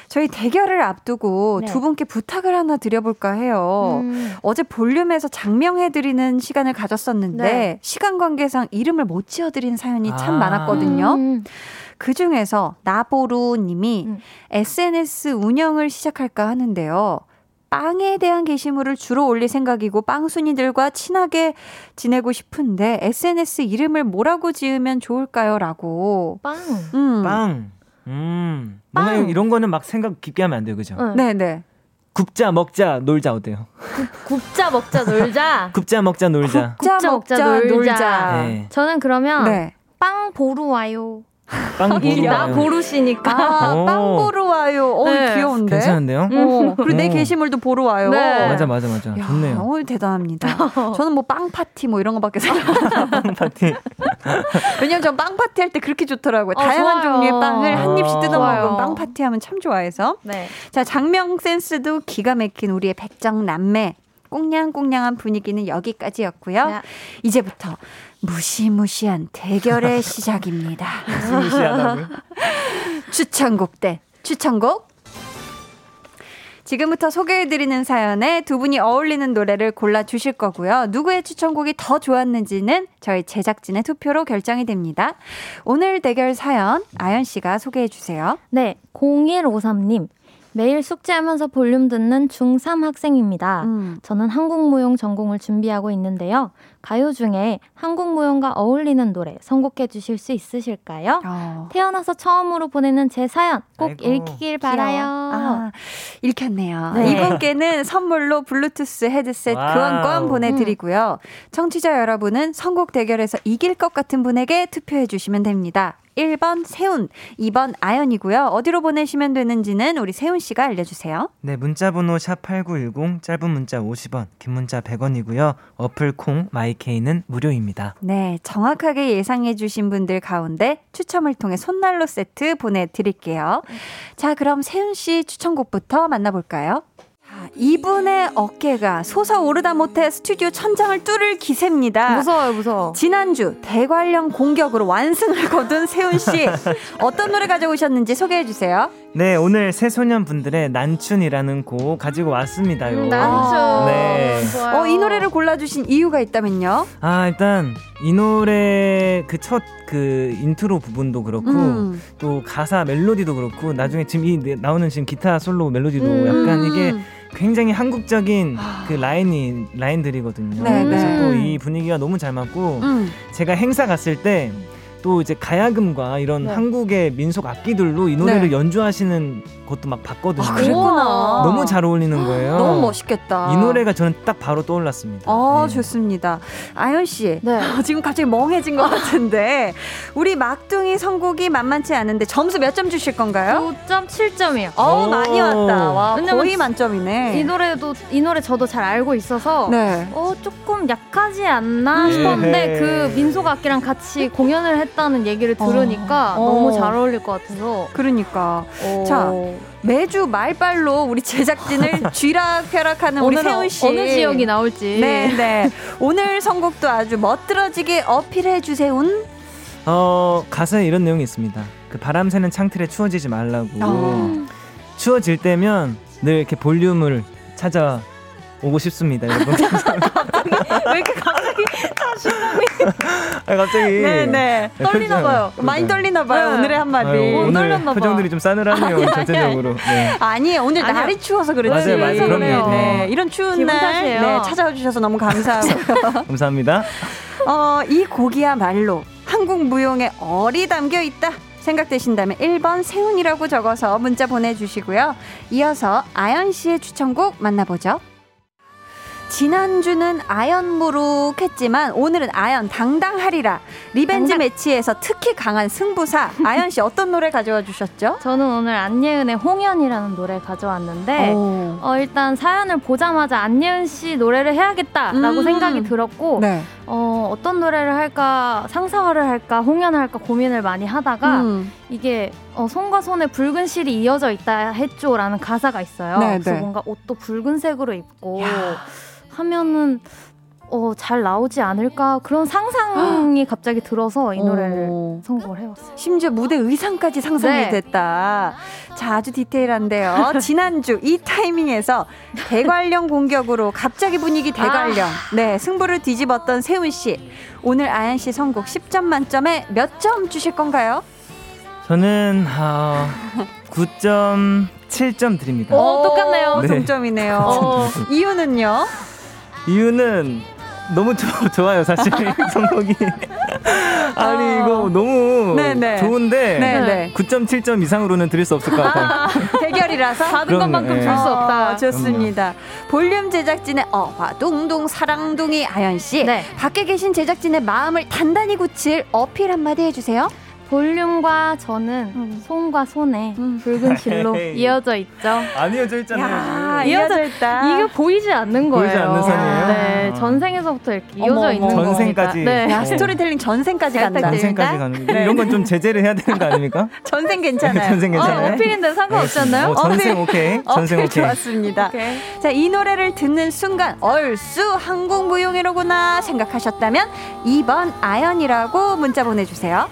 저희 대결을 앞두고 네. 두 분께 부탁을 하나 드려볼까 해요. 음. 어제 볼륨에서 장명해드리는 시간을 가졌었는데 네. 시간 관계상 이름을 못 지어드린 사연이 참 아. 많았거든요. 음. 그 중에서 나보루님이 음. SNS 운영을 시작할까 하는데요. 빵에 대한 게시물을 주로 올릴 생각이고 빵순이들과 친하게 지내고 싶은데 SNS 이름을 뭐라고 지으면 좋을까요? 라고. 빵. 음. 빵. 음. 뭔가 빵. 이런 거는 막 생각 깊게 하면 안 돼요, 그죠? 응. 네 네. 굽자, 먹자, 놀자 어때요? 굽자 먹자 놀자. 굽자, 먹자, 놀자. 굽자, 먹자, 먹자, 놀자. 놀자. 네. 저는 그러면 네. 빵 보러 와요. 빵 보러 나 와요. 보루시니까. 아, 오. 빵 보러 와요. 어, 네. 귀여운데? 괜찮은데요? 어, 그리고 내 오. 게시물도 보러 와요. 네. 맞아, 맞아, 맞아. 야, 좋네요. 어, 대단합니다. 저는 뭐 빵 파티 뭐 이런 거밖에 생각 빵 파티. 왜냐면 전 빵 파티 할 때 그렇게 좋더라고요. 어, 다양한 좋아요. 종류의 빵을 한 입씩 뜯어 좋아요. 먹으면 빵 파티 하면 참 좋아해서. 네. 자, 장명 센스도 기가 막힌 우리의 백정 남매. 꽁냥꽁냥한 분위기는 여기까지였고요. 네. 이제부터 무시무시한 대결의 시작입니다. 무시하다고요? 추천곡 대 추천곡. 지금부터 소개해드리는 사연에 두 분이 어울리는 노래를 골라주실 거고요. 누구의 추천곡이 더 좋았는지는 저희 제작진의 투표로 결정이 됩니다. 오늘 대결 사연 아연 씨가 소개해 주세요. 네, 0153님. 매일 숙제하면서 볼륨 듣는 중3 학생입니다. 음. 저는 한국무용 전공을 준비하고 있는데요. 가요 중에 한국무용과 어울리는 노래 선곡해 주실 수 있으실까요? 어. 태어나서 처음으로 보내는 제 사연 꼭 아이고. 읽히길 바라요. 아, 읽혔네요. 네. 이분께는 선물로 블루투스 헤드셋 와우. 교환권 보내드리고요. 청취자 여러분은 선곡 대결에서 이길 것 같은 분에게 투표해 주시면 됩니다. 1번 세훈, 2번 아연이고요. 어디로 보내시면 되는지는 우리 세훈 씨가 알려주세요. 네, 문자 번호 샵8910 짧은 문자 50원, 긴 문자 100원이고요. 어플 콩 마이케이는 무료입니다. 네, 정확하게 예상해 주신 분들 가운데 추첨을 통해 손난로 세트 보내드릴게요. 자, 그럼 세훈 씨 추천곡부터 만나볼까요? 자, 이분의 어깨가 솟아오르다 못해 스튜디오 천장을 뚫을 기세입니다. 무서워요, 무서워. 지난주 대관령 공격으로 완승을 거둔 세훈 씨 어떤 노래 가져오셨는지 소개해 주세요. 네, 오늘 새소년 분들의 난춘이라는 곡 가지고 왔습니다요. 음, 난춘. 네. 좋아요. 어, 이 노래를 골라주신 이유가 있다면요? 아, 일단 이 노래 그 첫그 인트로 부분도 그렇고 음. 또 가사 멜로디도 그렇고 나중에 지금 이 네- 나오는 지금 기타 솔로 멜로디도 음. 약간 이게 굉장히 한국적인 그 라인이 라인들이거든요. 네, 그래서 네. 또이 분위기가 너무 잘 맞고 음. 제가 행사 갔을 때 또 이제 가야금과 이런 네. 한국의 민속 악기들로 이 노래를 네. 연주하시는 것도 막 봤거든요. 아, 그랬구나. 너무 잘 어울리는 거예요. 너무 멋있겠다. 이 노래가 저는 딱 바로 떠올랐습니다. 어, 네. 좋습니다. 아연 씨. 네. 지금 갑자기 멍해진 것 같은데 우리 막둥이 선곡이 만만치 않은데 점수 몇 점 주실 건가요? 9.7점이요. 어 오. 많이 왔다. 와 거의 만점이네. 이 노래도 이 노래 저도 잘 알고 있어서 네. 어 조금 약하지 않나 음. 싶었는데. 그 민속 악기랑 같이 공연을 했다는 얘기를 들으니까 어. 너무 잘 어울릴 것 같아서 그러니까 어. 자, 매주 말빨로 우리 제작진을 쥐락펴락하는 우리 세훈 씨. 어느 지역이 나올지 네, 네. 오늘 선곡도 아주 멋들어지게 어필해 주세훈. 어 가사에 이런 내용이 있습니다. 그 바람 새는 창틀에 추워지지 말라고. 어. 추워질 때면 늘 이렇게 볼륨을 찾아 오고 싶습니다, 여러분. 왜 이렇게 갑자기 아, 갑자기. 네, 네. 떨리나 봐요. 많이 떨리나 봐요. 네. 오늘의 한마디. 아유, 못 오늘 떨렸나 봐. 표정들이 좀 싸늘하네요, 전체적으로. 네. 아니 오늘 아니요. 날이 추워서 그렇지. 맞아요, 맞아요. 그럼요. 네, 이런 추운 날. 네, 찾아와 주셔서 너무 감사하고요. 감사합니다. 어, 이 곡이야말로 한국 무용에 얼이 담겨 있다. 생각되신다면 1번 세훈이라고 적어서 문자 보내주시고요. 이어서 아연 씨의 추천곡 만나보죠. 지난주는 아연무룩 했지만 오늘은 아연 당당하리라 revenge 당당. 매치에서 특히 강한 승부사 아연 씨 어떤 노래 가져와 주셨죠? 저는 오늘 안예은의 홍연이라는 노래 가져왔는데 오. 어, 일단 사연을 보자마자 안예은 씨 노래를 해야겠다라고 음. 생각이 들었고 네. 어, 어떤 노래를 할까 상사화를 할까 홍연을 할까 고민을 많이 하다가 음. 이게 어, 손과 손에 붉은 실이 이어져 있다 했죠라는 가사가 있어요. 네, 그래서 네. 뭔가 옷도 붉은색으로 입고 야. 하면은 어, 잘 나오지 않을까 그런 상상이 갑자기 들어서 이 노래를 오. 선곡을 해왔어요. 심지어 무대 의상까지 상상이 네. 됐다. 자, 아주 디테일한데요. 지난주 이 타이밍에서 대관령 공격으로 갑자기 분위기 대관령. 네, 승부를 뒤집었던 세훈 씨. 오늘 아연 씨 선곡 10점 만점에 몇 점 주실 건가요? 저는 어, 9.7점 드립니다. 어, 똑같네요. 오, 네. 동점이네요. 어. 이유는요? 이유는 너무 좋, 좋아요, 사실 선곡이. 아니 이거 너무 네네. 좋은데 네, 네. 9.7점 이상으로는 드릴 수 없을 것 같아요. 대결이라서 받은 그럼요, 것만큼 예. 줄수 없다. 어, 좋습니다. 볼륨 제작진의 어화둥둥 사랑둥이 아연 씨. 네. 밖에 계신 제작진의 마음을 단단히 굳힐 어필 한마디 해주세요. 볼륨과 저는 음. 손과 손에 음. 붉은 실로 헤이. 이어져 있죠. 아니어져 있잖아요. 야. 이어져 있다. 이게 보이지 않는 거예요. 보이지 않는 선이에요? 네, 아. 전생에서부터 이렇게 이어져 어머. 있는 겁니다. 전생까지. 네. 야, 어. 스토리텔링 전생까지 잘 간다. 전생까지 가는 거. 이런 건 좀 제재를 해야 되는 거 아닙니까? 전생 괜찮아요. 전생 어, 괜찮아요. 어필인데 상관없지 않나요? 어, 전생 오케이. 전생 오케이. 좋았습니다. 오케이. 자, 이 노래를 듣는 순간 얼쑤 한국 무용이로구나 생각하셨다면 2번 아연이라고 문자 보내주세요.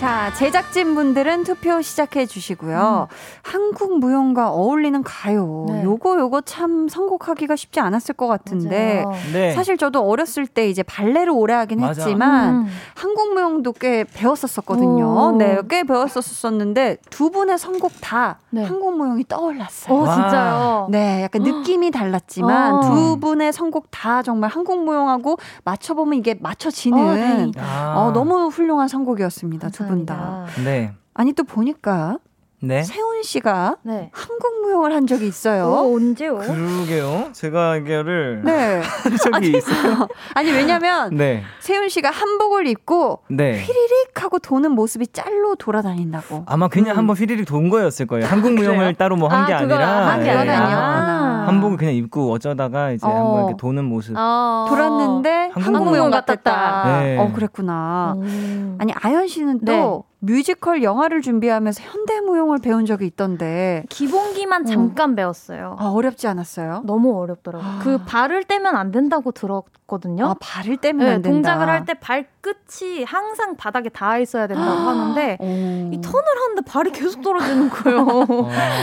자, 제작진분들은 투표 시작해 주시고요. 한국 무용과 어울리는 가요. 네. 요거 요거 참 선곡하기가 쉽지 않았을 것 같은데 맞아요. 네. 사실 저도 어렸을 때 이제 발레를 오래 하긴 맞아. 했지만 음. 한국 무용도 꽤 배웠었었거든요. 오. 네, 꽤 배웠었었는데 두 분의 선곡 다 네. 한국 무용이 떠올랐어요. 오, 와. 진짜요? 네, 약간 느낌이 달랐지만 어. 두 분의 선곡 다 정말 한국 무용하고 맞춰보면 이게 맞춰지는 어. 아. 어, 너무 훌륭한 선곡이었습니다. 다. 감사합니다. 네. 아니 또 보니까 네. 세훈 씨가 네. 한국 무용을 한 적이 있어요. 오, 언제요? 그러게요. 제가 이거를 네. 한 적이 있어요. 아니 왜냐면 네. 세훈 씨가 한복을 입고 네. 휘리릭 하고 도는 모습이 짤로 돌아다닌다고. 아마 그냥 음. 한번 휘리릭 돈 거였을 거예요. 한국 무용을 따로 뭐 한게 아, 아니라 한게 예. 아니라. 아니었구나. 한복을 그냥 입고 어쩌다가 이제 어. 한번 이렇게 도는 모습. 어. 돌았는데 한국 한국 무용 무용 같았다. 같았다. 네. 어 그랬구나. 음. 아니 아연 씨는 또 네. 뮤지컬 영화를 준비하면서 현대 무용을 배운 적이 있던데 기본기만 어. 잠깐 배웠어요. 아, 어렵지 않았어요? 너무 어렵더라고요. 아. 그 발을 떼면 안 된다고 들었거든요. 아 발을 떼면 네, 안 된다. 동작을 할 때 발끝이 항상 바닥에 닿아 있어야 된다고 하는데 어. 이 턴을 하는데 발이 계속 떨어지는 거예요.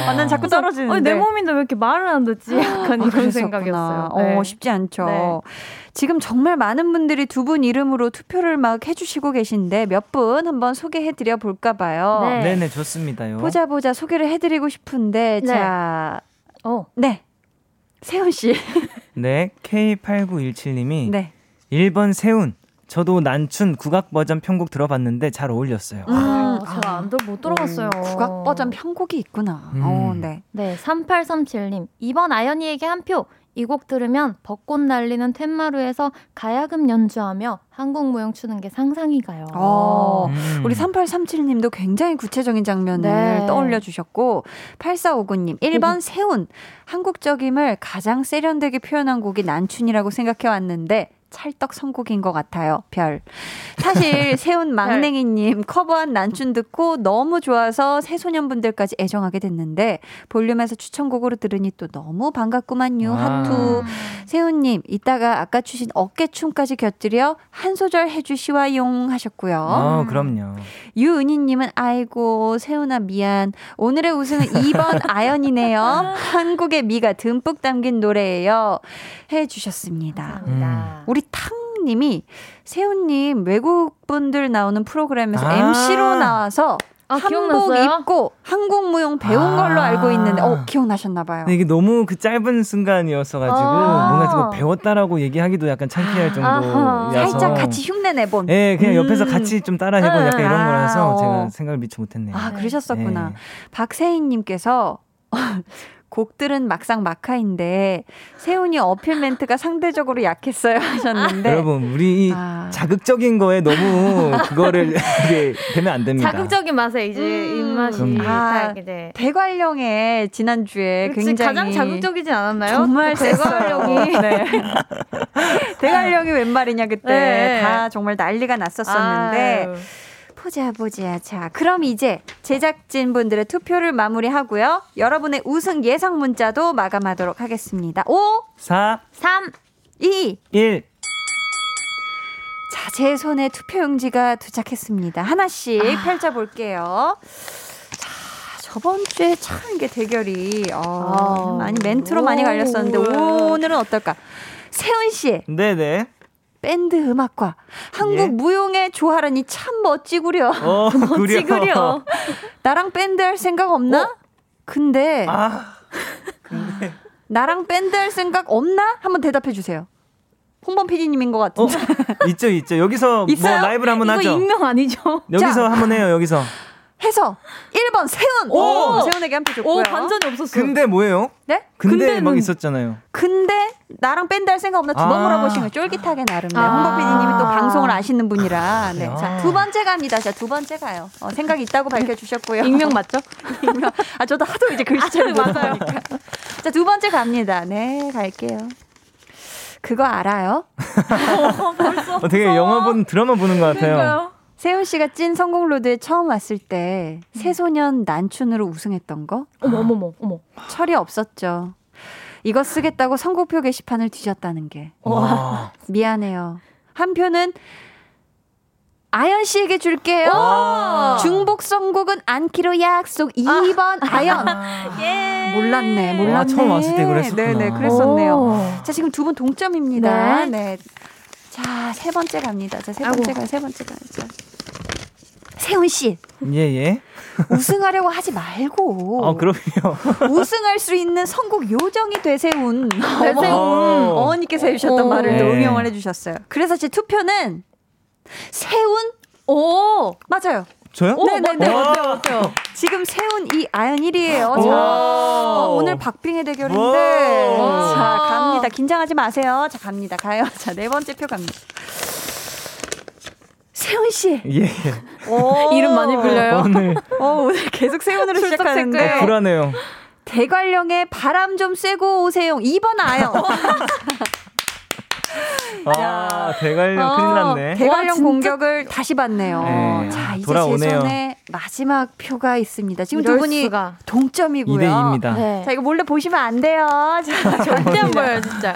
아, 난 자꾸 떨어지는데. 아니, 내 몸인데 왜 이렇게 말을 안 듣지? 약간 아, 이런 그랬었구나. 생각이었어요. 어, 네. 쉽지 않죠. 네. 지금 정말 많은 분들이 두 분 이름으로 투표를 막 해주시고 계신데 몇 분 한번 소개해드려 볼까 봐요. 네. 네네 좋습니다요. 보자 보자 소개를 해드리고 싶은데 네. 자, 어. 네. 세훈 씨. 네 K8917님이 네. 1번 세운. 저도 난춘 국악 버전 편곡 들어봤는데 잘 어울렸어요. 아, 음. 제가 안 들, 못 들어봤어요. 오, 국악 버전 편곡이 있구나. 음. 어, 네. 네, 3837님. 이번 아연이에게 한 표. 이 곡 들으면 벚꽃 날리는 텐마루에서 가야금 연주하며 한국 무용 추는 게 상상이 가요. 어, 음. 우리 3837님도 굉장히 구체적인 장면을 네. 떠올려 주셨고 8459님 1번 세운 한국적임을 가장 세련되게 표현한 곡이 난춘이라고 생각해 왔는데 찰떡 선곡인 것 같아요. 별. 사실 세운 막냉이님 커버한 난춘 듣고 너무 좋아서 새소년분들까지 애정하게 됐는데 볼륨에서 추천곡으로 들으니 또 너무 반갑구만요. 와. 하투. 세훈님 이따가 아까 추신 어깨춤까지 곁들여 한 소절 해주시와용 하셨고요. 어, 그럼요. 유은희님은 아이고 세훈아 미안 오늘의 우승은 2번 아연이네요 한국의 미가 듬뿍 담긴 노래예요 해주셨습니다 감사합니다. 우리 탕님이 세훈님 외국 분들 나오는 프로그램에서 아. MC로 나와서 아, 한복 기억났어요? 입고 한국 무용 배운 아. 걸로 알고 있는데 어 기억나셨나 봐요 근데 이게 너무 그 짧은 순간이었어 가지고 아. 뭔가 그거 배웠다라고 얘기하기도 약간 창피할. 정도여서 살짝 같이 흉내 내본 예, 그냥 옆에서 음. 같이 좀 따라 해본 약간 이런 아, 거라서 어. 제가 생각을 미치 못했네요. 아, 네. 그러셨었구나. 네. 박세희님께서 곡들은 막상 막하인데 세훈이 어필 멘트가 상대적으로 약했어요 하셨는데 여러분 우리 이 아. 자극적인 거에 너무 그거를 이게 되면 안 됩니다. 자극적인 맛에 이제 음. 입맛이 그럼요. 아, 딱 이제 대관령의 지난주에 그치, 굉장히 가장 자극적이지 않았나요? 정말 그 대관령이. 네. 대관령이 웬 말이냐 그때 네. 다 정말 난리가 났었었는데 아유. 보자 보자 자 그럼 이제 제작진 분들의 투표를 마무리하고요 여러분의 우승 예상 문자도 마감하도록 하겠습니다 5 4, 3 2 1. 자, 제 손에 투표용지가 도착했습니다. 하나씩 펼쳐볼게요. 자, 저번 주에 참 이게 대결이, 어, 아. 많이 멘트로 많이 갈렸었는데, 오. 오늘은 어떨까? 세훈 씨, 네네. 밴드 음악과 한국 예. 무용의 조화라니 참 멋지구려. 어. 지그려. 나랑 밴드 할 생각 없나? 근데, 아, 나랑 밴드 할 생각 없나? 한번 대답해 주세요. 홍범 PD님인 것 어, 같은데. 있죠, 있죠. 여기서 있어요? 뭐 라이브를 한번 이거 하죠. 익명 아니죠? 여기서 한번 해요, 여기서. 해서 1번 세훈! 오! 세훈에게 한 표 줬고요. 오 반전이 없었어. 근데 뭐예요? 네? 근데 막 근데는- 있었잖아요. 근데 나랑 밴드 할 생각 없나 두 아. 번 물어보신 거 쫄깃하게 나름. 네. 아. 홍보 PD님이 또 방송을 아시는 분이라. 네. 아. 자, 두 번째 갑니다. 자, 두 번째 가요. 어, 생각 있다고 밝혀주셨고요. 익명 맞죠? 익명. 아, 저도 하도 이제 글씨체를 못 맞아요. 자, 두 번째 갑니다. 네, 갈게요. 그거 알아요? 어, 되게 영화 보는 드라마 보는 것 같아요. 그러니까요. 세훈 씨가 찐 성공 로드에 처음 왔을 때 새소년 난춘으로 우승했던 거? 어머 어머 어머. 철이 없었죠. 이거 쓰겠다고 선곡표 게시판을 뒤졌다는 게. 와. 미안해요. 한 표는 아연 씨에게 줄게요. 중복 선곡은 않기로 약속 2번 아. 연 예. 몰랐네, 몰랐네. 와, 처음 왔을 때 그랬었구나. 네네, 그랬었네요. 오. 자, 지금 두 분 동점입니다. 네. 네. 자, 세 번째 갑니다. 자, 세 아이고. 번째 가요, 세 번째 가요. 자. 세훈 씨, 예, 예. 우승하려고 하지 말고 어, 그럼요. 우승할 수 있는 선곡 요정이 되세훈. 되세훈. 어머, 어머니께서 해주셨던 오. 말을 또 네. 응용을 해주셨어요. 그래서 제 투표는 세훈 오. 맞아요. 저요? 네네네. 와. 어때요, 어때요? 지금 세훈 이 아연 1위예요. 자, 와. 어, 오늘 박빙의 대결인데. 와. 자, 갑니다. 긴장하지 마세요. 자, 갑니다. 가요. 자, 네 번째 표 갑니다. 세훈 씨. 예. 오. 이름 많이 불려요? 오늘 어, 오늘 계속 세훈으로 출석 시작하는데. 체크해요. 불안해요. 대관령에 바람 좀 쐬고 오세요. 2번 아연. 아, 대관령 큰일 났네. 대관령? 공격을 다시 받네요. 네, 자, 이제 돌아오네요. 제 손에 마지막 표가 있습니다. 지금 두 분이 수가. 동점이고요. 2대 2입니다. 네. 자, 이거 몰래 보시면 안 돼요. 자, 절대 안 보여요, 진짜.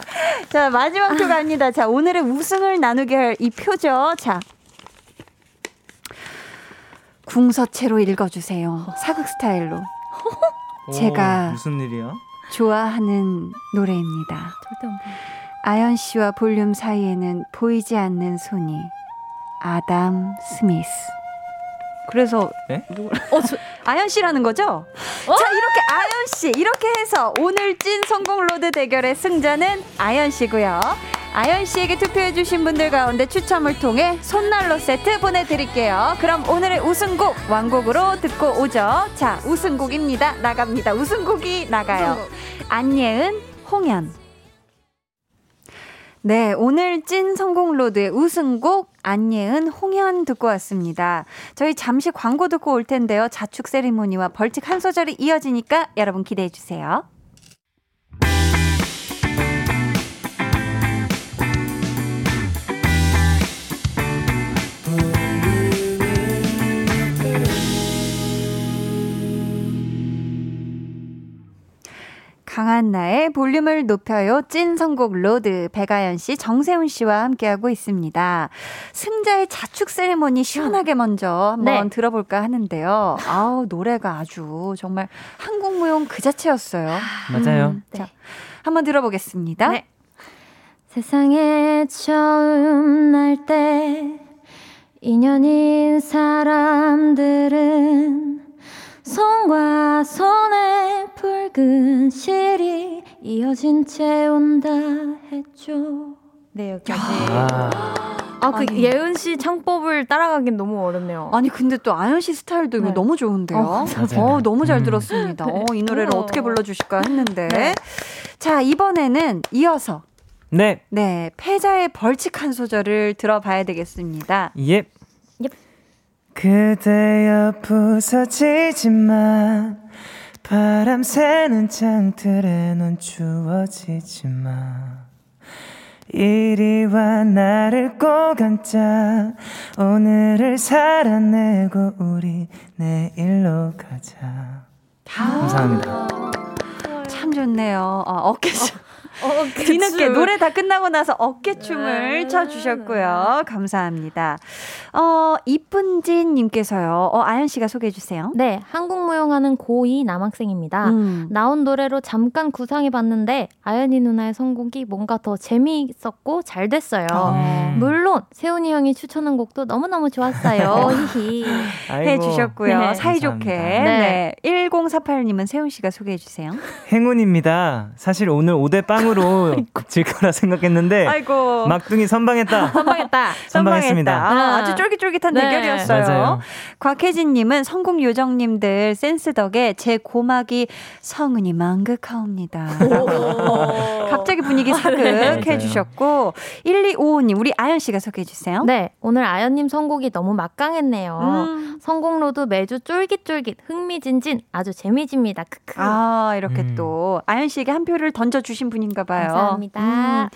자, 마지막 표 갑니다. 자, 오늘의 우승을 나누게 할 이 표죠. 자. 궁서체로 읽어주세요. 사극 스타일로. 제가 오, 무슨 일이야? 좋아하는 노래입니다. 절대 안 보여요. 아연 씨와 볼륨 사이에는 보이지 않는 손이 아담 스미스. 그래서 네? 어, 저, 아연 씨라는 거죠? 자 이렇게 아연 씨 이렇게 해서 오늘 찐 선곡 로드 대결의 승자는 아연 씨고요. 아연 씨에게 투표해주신 분들 가운데 추첨을 통해 손난로 세트 보내드릴게요. 그럼 오늘의 우승곡 완곡으로 듣고 오죠. 자 우승곡입니다. 나갑니다. 우승곡이 나가요. 안예은, 홍연. 네, 오늘 찐 성공 로드의 우승곡 안예은 홍현 듣고 왔습니다. 저희 잠시 광고 듣고 올 텐데요. 자축 세리머니와 벌칙 한 소절이 이어지니까 여러분 기대해 주세요. 강한나의 볼륨을 높여요. 찐 선곡 로드 배가연 씨, 정세훈 씨와 함께하고 있습니다. 승자의 자축 세레모니 시원하게 먼저 한번 네. 들어볼까 하는데요. 아우 노래가 아주 정말 한국 무용 그 자체였어요. 맞아요. 음, 자, 한번 들어보겠습니다. 네. 세상에 처음 날 때 인연인 사람들은 손과 손에 붉은 실이 이어진 채 온다 했죠. 네, 여기까지. 아, 아, 그 아니. 예은 씨 창법을 따라가긴 너무 어렵네요. 아니 근데 또 아연 씨 스타일도 이거 네. 너무 좋은데요. 어, 맞아요. 어, 너무 잘 음. 들었습니다. 어, 이 노래를 어. 어떻게 불러주실까 했는데. 네. 자 이번에는 이어서 네. 네 패자의 벌칙 한 소절을 들어봐야 되겠습니다. 예. 옙. 그대여 부서지지만 바람 새는 창틀에 넌 추워지지만 이리와 나를 꼭 앉자 오늘을 살아내고 우리 내일로 가자 감사합니다 참 좋네요. 어, 어깨춤. 어, 뒤늦게 노래 다 끝나고 나서 네. 어깨춤을 춰주셨고요. 감사합니다. 어, 이쁜진 님께서요. 어, 아연 씨가 소개해 주세요. 네, 한국 무용하는 고2 남학생입니다. 음. 나온 노래로 잠깐 구상해 봤는데 아연이 누나의 선곡이 뭔가 더 재미있었고 잘 됐어요. 음. 물론 세훈이 형이 추천한 곡도 너무너무 좋았어요. 히히. 아이고, 해주셨고요. 네. 사이좋게. 감사합니다. 네. 1048님은 세훈 씨가 소개해 주세요. 행운입니다 사실 오늘 5대 빵으로 질 거라 생각했는데 아이고. 막둥이 선방했다 선방했다. 선방했습니다. 아, 아주 쫄깃쫄깃한 네. 대결이었어요. 맞아요. 곽혜진님은 성공 요정님들 센스 덕에 제 고막이 성은이 만극하옵니다. 갑자기 분위기 사극. 해주셨고 1255님 우리 아연 씨가 소개해 주세요. 네, 오늘 아연님 선곡이 너무 막강했네요. 음. 선곡로도 매주 쫄깃쫄깃, 흥미진진, 아주 재미집니다. 크크. 아 이렇게 음. 또 아연 씨에게 한 표를 던져주신 분인가 봐요. 감사합니다.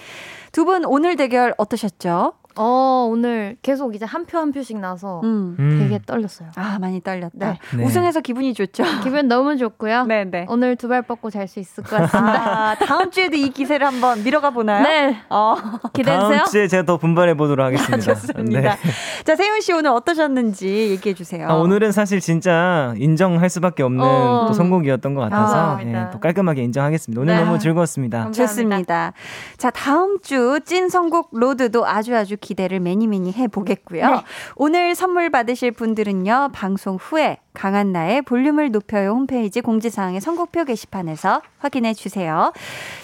두분 오늘 대결 어떠셨죠? 어, 오늘 계속 이제 한 표 한 표씩 나서 음. 음. 되게 떨렸어요. 아, 많이 떨렸다. 네. 네. 우승해서 기분이 좋죠? 기분 너무 좋고요. 네, 네. 오늘 두 발 뻗고 잘 수 있을 것 같습니다. 아, 다음 주에도 이 기세를 한번 밀어가 보나요? 네, 어, 기대해주세요. 다음 주에 제가 더 분발해 보도록 하겠습니다. 좋습니다. 네. 자, 세훈 씨 오늘 어떠셨는지 얘기해 주세요. 아, 오늘은 사실 진짜 인정할 수밖에 없는 어. 또 선곡이었던 것 같아서 감사합니다. 예, 또 깔끔하게 인정하겠습니다. 오늘 네. 너무 즐거웠습니다. 좋습니다. 자, 다음 주 찐 선곡 로드도 아주 아주 기대를 매니 매니 해 보겠고요. 네. 오늘 선물 받으실 분들은요. 방송 후에 강한 나의 볼륨을 높여요 홈페이지 공지사항의 선곡표 게시판에서 확인해 주세요.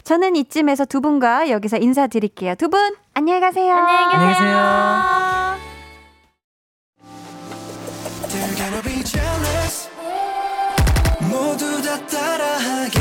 저는 이쯤에서 두 분과 여기서 인사드릴게요. 두 분 안녕히 가세요. 안녕히 계세요. Be jealous 모두 다 따라하게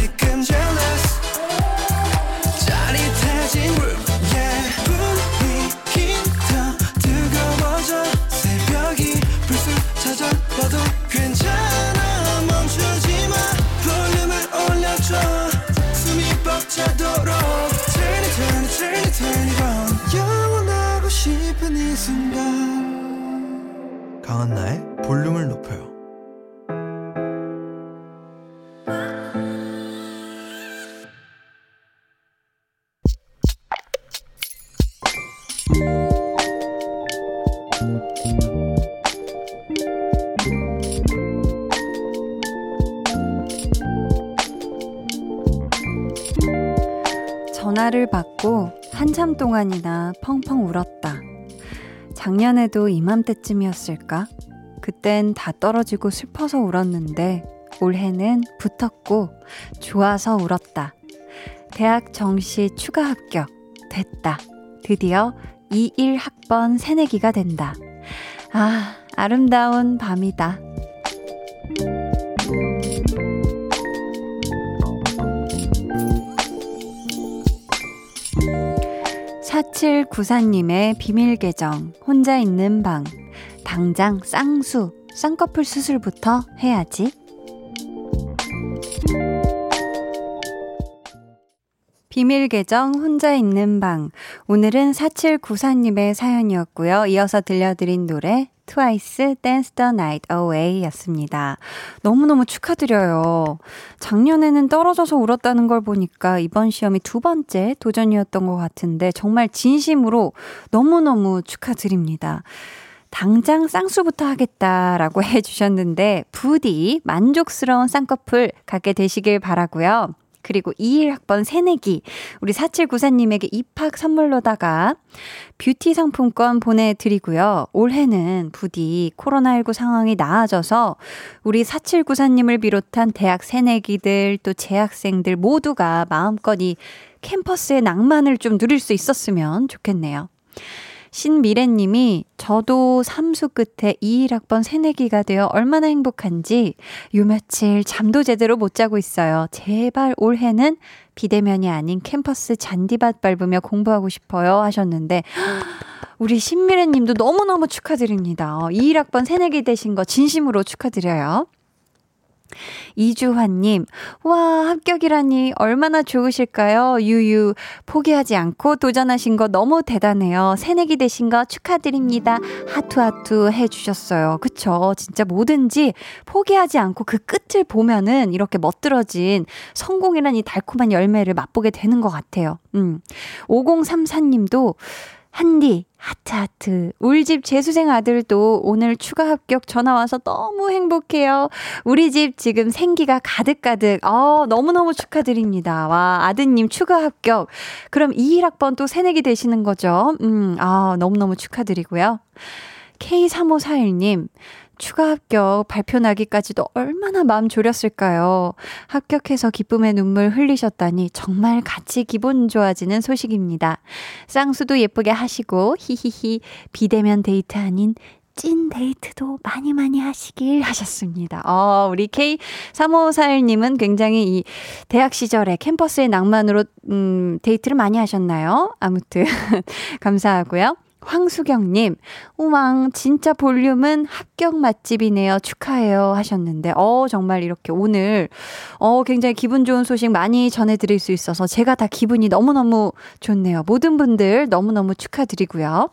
동안이나 펑펑 울었다. 작년에도 이맘때쯤이었을까? 그땐 다 떨어지고 슬퍼서 울었는데 올해는 붙었고 좋아서 울었다. 대학 정시 추가 합격. 됐다. 드디어 21학번 새내기가 된다. 아, 아름다운 밤이다. 4794님의 비밀 계정, 혼자 있는 방. 당장 쌍수, 쌍꺼풀 수술부터 해야지. 비밀 계정 혼자 있는 방. 오늘은 4794님의 사연이었고요. 이어서 들려드린 노래 트와이스 Dance the Night Away 였습니다. 너무너무 축하드려요. 작년에는 떨어져서 울었다는 걸 보니까 이번 시험이 두 번째 도전이었던 것 같은데 정말 진심으로 너무너무 축하드립니다. 당장 쌍수부터 하겠다라고 해주셨는데 부디 만족스러운 쌍꺼풀 갖게 되시길 바라고요. 그리고 21학번 새내기 우리 4794님에게 입학 선물로다가 뷰티 상품권 보내드리고요. 올해는 부디 코로나19 상황이 나아져서 우리 4794님을 비롯한 대학 새내기들 또 재학생들 모두가 마음껏 이 캠퍼스의 낭만을 좀 누릴 수 있었으면 좋겠네요. 신미래님이 저도 삼수 끝에 21학번 새내기가 되어 얼마나 행복한지 요 며칠 잠도 제대로 못 자고 있어요. 제발 올해는 비대면이 아닌 캠퍼스 잔디밭 밟으며 공부하고 싶어요 하셨는데 우리 신미래 님도 너무너무 축하드립니다. 21학번 새내기 되신 거 진심으로 축하드려요. 이주환님, 와, 합격이라니 얼마나 좋으실까요? 유유, 포기하지 않고 도전하신 거 너무 대단해요. 새내기 되신 거 축하드립니다. 하투하투 해주셨어요. 그쵸? 진짜 뭐든지 포기하지 않고 그 끝을 보면은 이렇게 멋들어진 성공이란 이 달콤한 열매를 맛보게 되는 것 같아요. 음. 5034님도 한디, 하트하트. 울집 재수생 아들도 오늘 추가 합격 전화 와서 너무 행복해요. 우리 집 지금 생기가 가득가득. 어, 너무너무 축하드립니다. 와, 아드님 추가 합격. 그럼 21학번 또 새내기 되시는 거죠? 음, 아, 너무너무 축하드리고요. K3541님, 추가 합격 발표 나기까지도 얼마나 마음 졸였을까요? 합격해서 기쁨의 눈물 흘리셨다니 정말 같이 기분 좋아지는 소식입니다. 쌍수도 예쁘게 하시고 히히히 비대면 데이트 아닌 찐 데이트도 많이 많이 하시길 하셨습니다. 어, 우리 K3541님은 굉장히 이 대학 시절에 캠퍼스의 낭만으로 음, 데이트를 많이 하셨나요? 아무튼 감사하고요. 황수경님, 우왕, 진짜 볼륨은 합격 맛집이네요. 축하해요. 하셨는데, 어, 정말 이렇게 오늘, 어, 굉장히 기분 좋은 소식 많이 전해드릴 수 있어서 제가 다 기분이 너무너무 좋네요. 모든 분들 너무너무 축하드리고요.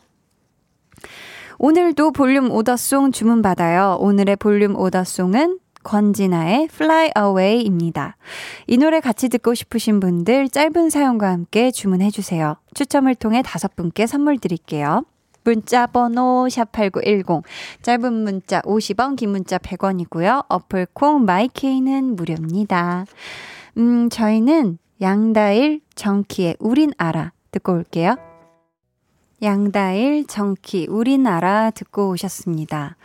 오늘도 볼륨 오더송 주문받아요. 오늘의 볼륨 오더송은 권진아의 Fly Away입니다. 이 노래 같이 듣고 싶으신 분들 짧은 사연과 함께 주문해 주세요. 추첨을 통해 다섯 분께 선물 드릴게요. 문자 번호 샵8910 짧은 문자 50원 긴 문자 100원이고요. 어플 콩 마이케이는 무료입니다. 음 저희는 양다일 정키의 우린 알아 듣고 올게요. 양다일 정키 우리나라 듣고 오셨습니다.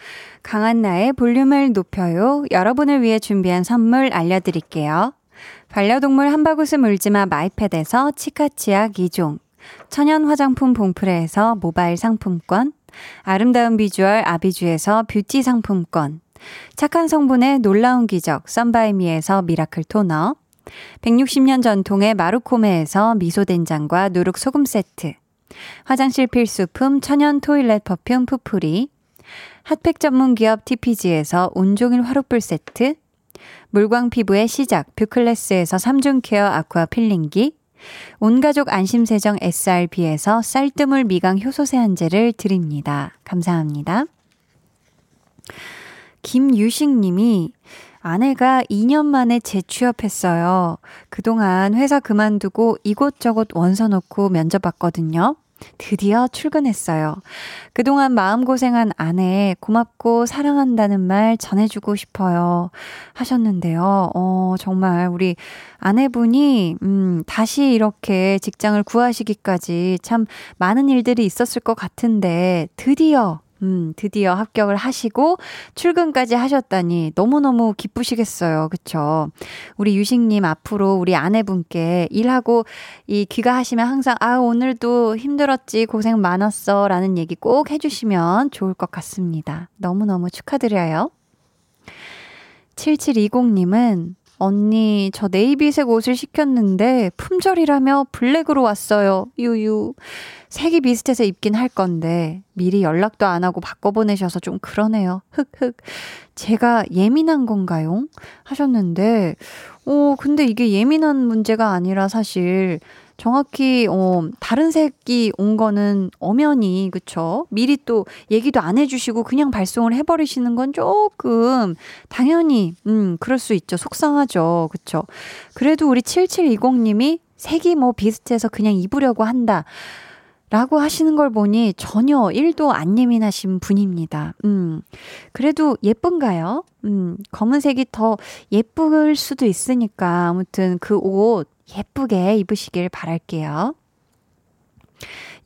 강한나의 볼륨을 높여요. 여러분을 위해 준비한 선물 알려드릴게요. 반려동물 한바구스 물지마 마이패드에서 치카치약 2종 천연 화장품 봉프레에서 모바일 상품권 아름다운 비주얼 아비주에서 뷰티 상품권 착한 성분의 놀라운 기적 썬바이미에서 미라클 토너 160년 전통의 마루코메에서 미소된장과 누룩소금 세트 화장실 필수품 천연 toilet perfume 푸풀이 핫팩 전문 기업 TPG에서 온종일 화롯불 세트 물광 피부의 시작 뷰클래스에서 3중 케어 아쿠아 필링기 온가족 안심세정 SRB에서 쌀뜨물 미강 효소 세안제를 드립니다. 감사합니다. 김유식 님이 아내가 2년 만에 재취업했어요. 그동안 회사 그만두고 이곳저곳 원서 놓고 면접 봤거든요. 드디어 출근했어요. 그동안 마음고생한 아내 고맙고 사랑한다는 말 전해주고 싶어요. 하셨는데요. 어, 정말 우리 아내분이, 음, 다시 이렇게 직장을 구하시기까지 참 많은 일들이 있었을 것 같은데 드디어 음, 드디어 합격을 하시고 출근까지 하셨다니 너무너무 기쁘시겠어요. 그쵸? 우리 유식님 앞으로 우리 아내분께 일하고 이 귀가하시면 항상 아, 오늘도 힘들었지, 고생 많았어 라는 얘기 꼭 해주시면 좋을 것 같습니다. 너무너무 축하드려요. 7720님은 언니, 저 네이비색 옷을 시켰는데 품절이라며 블랙으로 왔어요. 유유. 색이 비슷해서 입긴 할 건데 미리 연락도 안 하고 바꿔보내셔서 좀 그러네요. 흑흑. 제가 예민한 건가요? 하셨는데, 어, 근데 이게 예민한 문제가 아니라 사실 정확히 어 다른 색이 온 거는 엄연히 그쵸 미리 또 얘기도 안 해주시고 그냥 발송을 해버리시는 건 조금 당연히 음 그럴 수 있죠 속상하죠 그쵸 그래도 우리 7720님이 색이 뭐 비슷해서 그냥 입으려고 한다 라고 하시는 걸 보니 전혀 1도 안 예민하신 분입니다. 음. 그래도 예쁜가요? 음, 검은색이 더 예쁠 수도 있으니까 아무튼 그 옷 예쁘게 입으시길 바랄게요.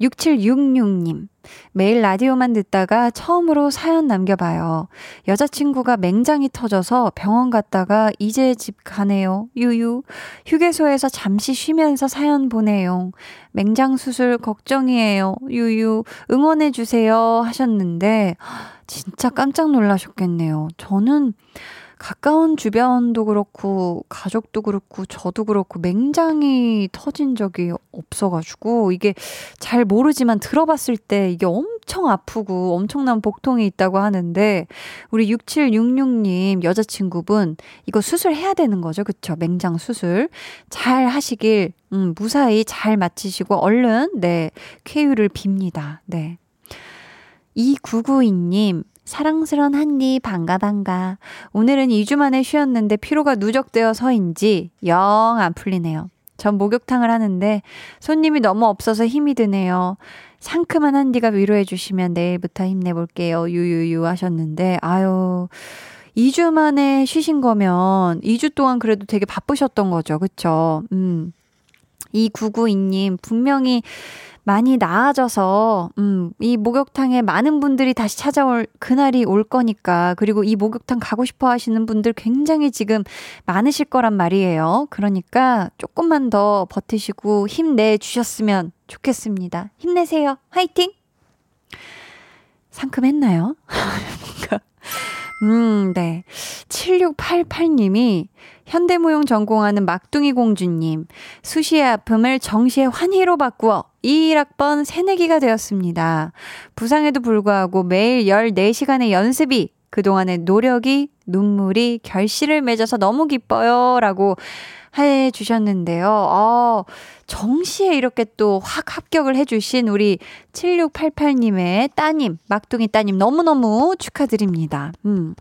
6766님. 매일 라디오만 듣다가 처음으로 사연 남겨봐요. 여자친구가 맹장이 터져서 병원 갔다가 이제 집 가네요. 유유. 휴게소에서 잠시 쉬면서 사연 보내요. 맹장 수술 걱정이에요. 유유. 응원해주세요. 하셨는데, 진짜 깜짝 놀라셨겠네요. 저는 가까운 주변도 그렇고 가족도 그렇고 저도 그렇고 맹장이 터진 적이 없어가지고 이게 잘 모르지만 들어봤을 때 이게 엄청 아프고 엄청난 복통이 있다고 하는데 우리 6766님 여자친구분 이거 수술해야 되는 거죠? 그쵸? 맹장 수술. 잘 하시길 음, 무사히 잘 마치시고 얼른 네 쾌유를 빕니다. 네. 2992님 사랑스런 한니 반가 반가. 오늘은 2주 만에 쉬었는데 피로가 누적되어서인지 영 안 풀리네요. 전 목욕탕을 하는데 손님이 너무 없어서 힘이 드네요. 상큼한 한디가 위로해 주시면 내일부터 힘내볼게요. 유유유 하셨는데 아유 2주 만에 쉬신 거면 2주 동안 그래도 되게 바쁘셨던 거죠. 그쵸? 음. 2992님 분명히 많이 나아져서 음, 이 목욕탕에 많은 분들이 다시 찾아올 그날이 올 거니까 그리고 이 목욕탕 가고 싶어 하시는 분들 굉장히 지금 많으실 거란 말이에요. 그러니까 조금만 더 버티시고 힘내 주셨으면 좋겠습니다. 힘내세요. 화이팅! 상큼했나요? 뭔가 음, 네. 7688님이 현대무용 전공하는 막둥이 공주님, 수시의 아픔을 정시의 환희로 바꾸어 21학번 새내기가 되었습니다. 부상에도 불구하고 매일 14시간의 연습이 그동안의 노력이 눈물이 결실을 맺어서 너무 기뻐요. 라고 해 주셨는데요. 어, 정시에 이렇게 또 확 합격을 해 주신 우리 7688님의 따님, 막둥이 따님 너무너무 축하드립니다. 음.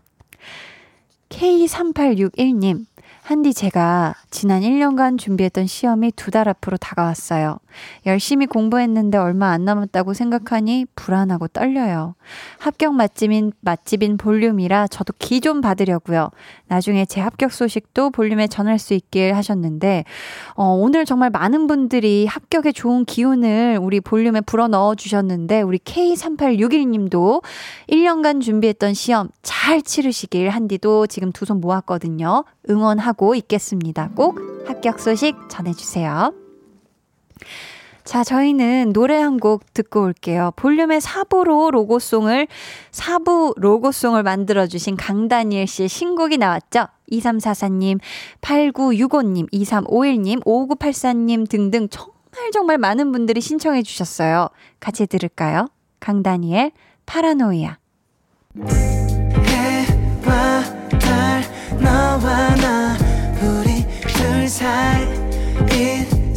K3861님, 한디 제가 지난 1년간 준비했던 시험이 두 달 앞으로 다가왔어요. 열심히 공부했는데 얼마 안 남았다고 생각하니 불안하고 떨려요. 합격 맛집인 맛집인 볼륨이라 저도 기 좀 받으려고요. 나중에 제 합격 소식도 볼륨에 전할 수 있길 하셨는데 어, 오늘 정말 많은 분들이 합격에 좋은 기운을 우리 볼륨에 불어 넣어 주셨는데 우리 K3861 님도 1년간 준비했던 시험 잘 치르시길 한디도 지금 두 손 모았거든요. 응원하고 있겠습니다. 꼭 합격 소식 전해주세요. 자, 저희는 노래 한 곡 듣고 올게요. 볼륨의 사부로 로고송을, 사부 로고송을 만들어주신 강다니엘 씨의 신곡이 나왔죠? 2344님, 8965님, 2351님, 5984님 등등 정말 정말 많은 분들이 신청해 주셨어요. 같이 들을까요? 강다니엘, 파라노이아. 해와 달 너와 나 우리 둘 사이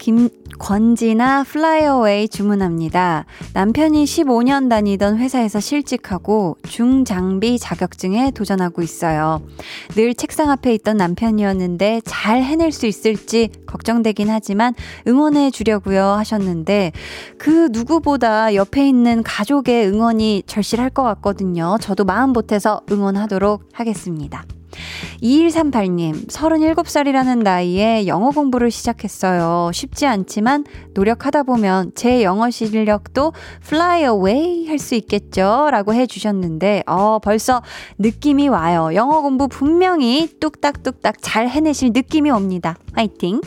김권지나 Fly Away 주문합니다. 남편이 15년 다니던 회사에서 실직하고 중장비 자격증에 도전하고 있어요. 늘 책상 앞에 있던 남편이었는데 잘 해낼 수 있을지 걱정되긴 하지만 응원해 주려고요 하셨는데 그 누구보다 옆에 있는 가족의 응원이 절실할 것 같거든요. 저도 마음 보태서 응원하도록 하겠습니다. 2138님, 37살이라는 나이에 영어 공부를 시작했어요. 쉽지 않지만 노력하다 보면 제 영어 실력도 fly away 할 수 있겠죠? 라고 해주셨는데, 어, 벌써 느낌이 와요. 영어 공부 분명히 뚝딱뚝딱 잘 해내실 느낌이 옵니다. 화이팅!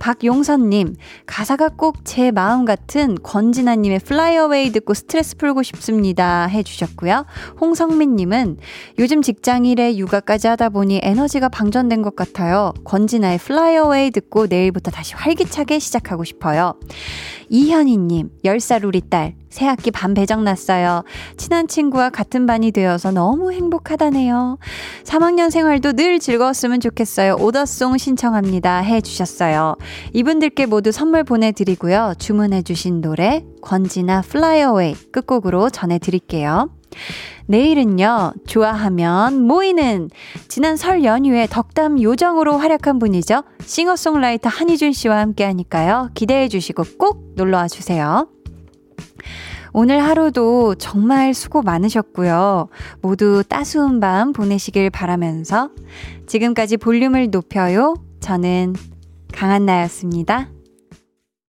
박용선님, 가사가 꼭 제 마음 같은 권진아님의 Away 듣고 스트레스 풀고 싶습니다. 해주셨고요. 홍성민님은 요즘 직장 일에 육아까지 하다 보니 에너지가 방전된 것 같아요. 권진아의 Fly Away 듣고 내일부터 다시 활기차게 시작하고 싶어요. 이현희님, 10살 우리 딸, 새학기 반 배정 났어요. 친한 친구와 같은 반이 되어서 너무 행복하다네요. 3학년 생활도 늘 즐거웠으면 좋겠어요. 오더송 신청합니다. 해 주셨어요. 이분들께 모두 선물 보내드리고요. 주문해 주신 노래, 권지나 Away 끝곡으로 전해드릴게요. 내일은요, 좋아하면 모이는 지난 설 연휴에 덕담 요정으로 활약한 분이죠. 싱어송라이터 한희준 씨와 함께 하니까요. 기대해 주시고 꼭 놀러와 주세요. 오늘 하루도 정말 수고 많으셨고요. 모두 따스운 밤 보내시길 바라면서 지금까지 볼륨을 높여요. 저는 강한나였습니다.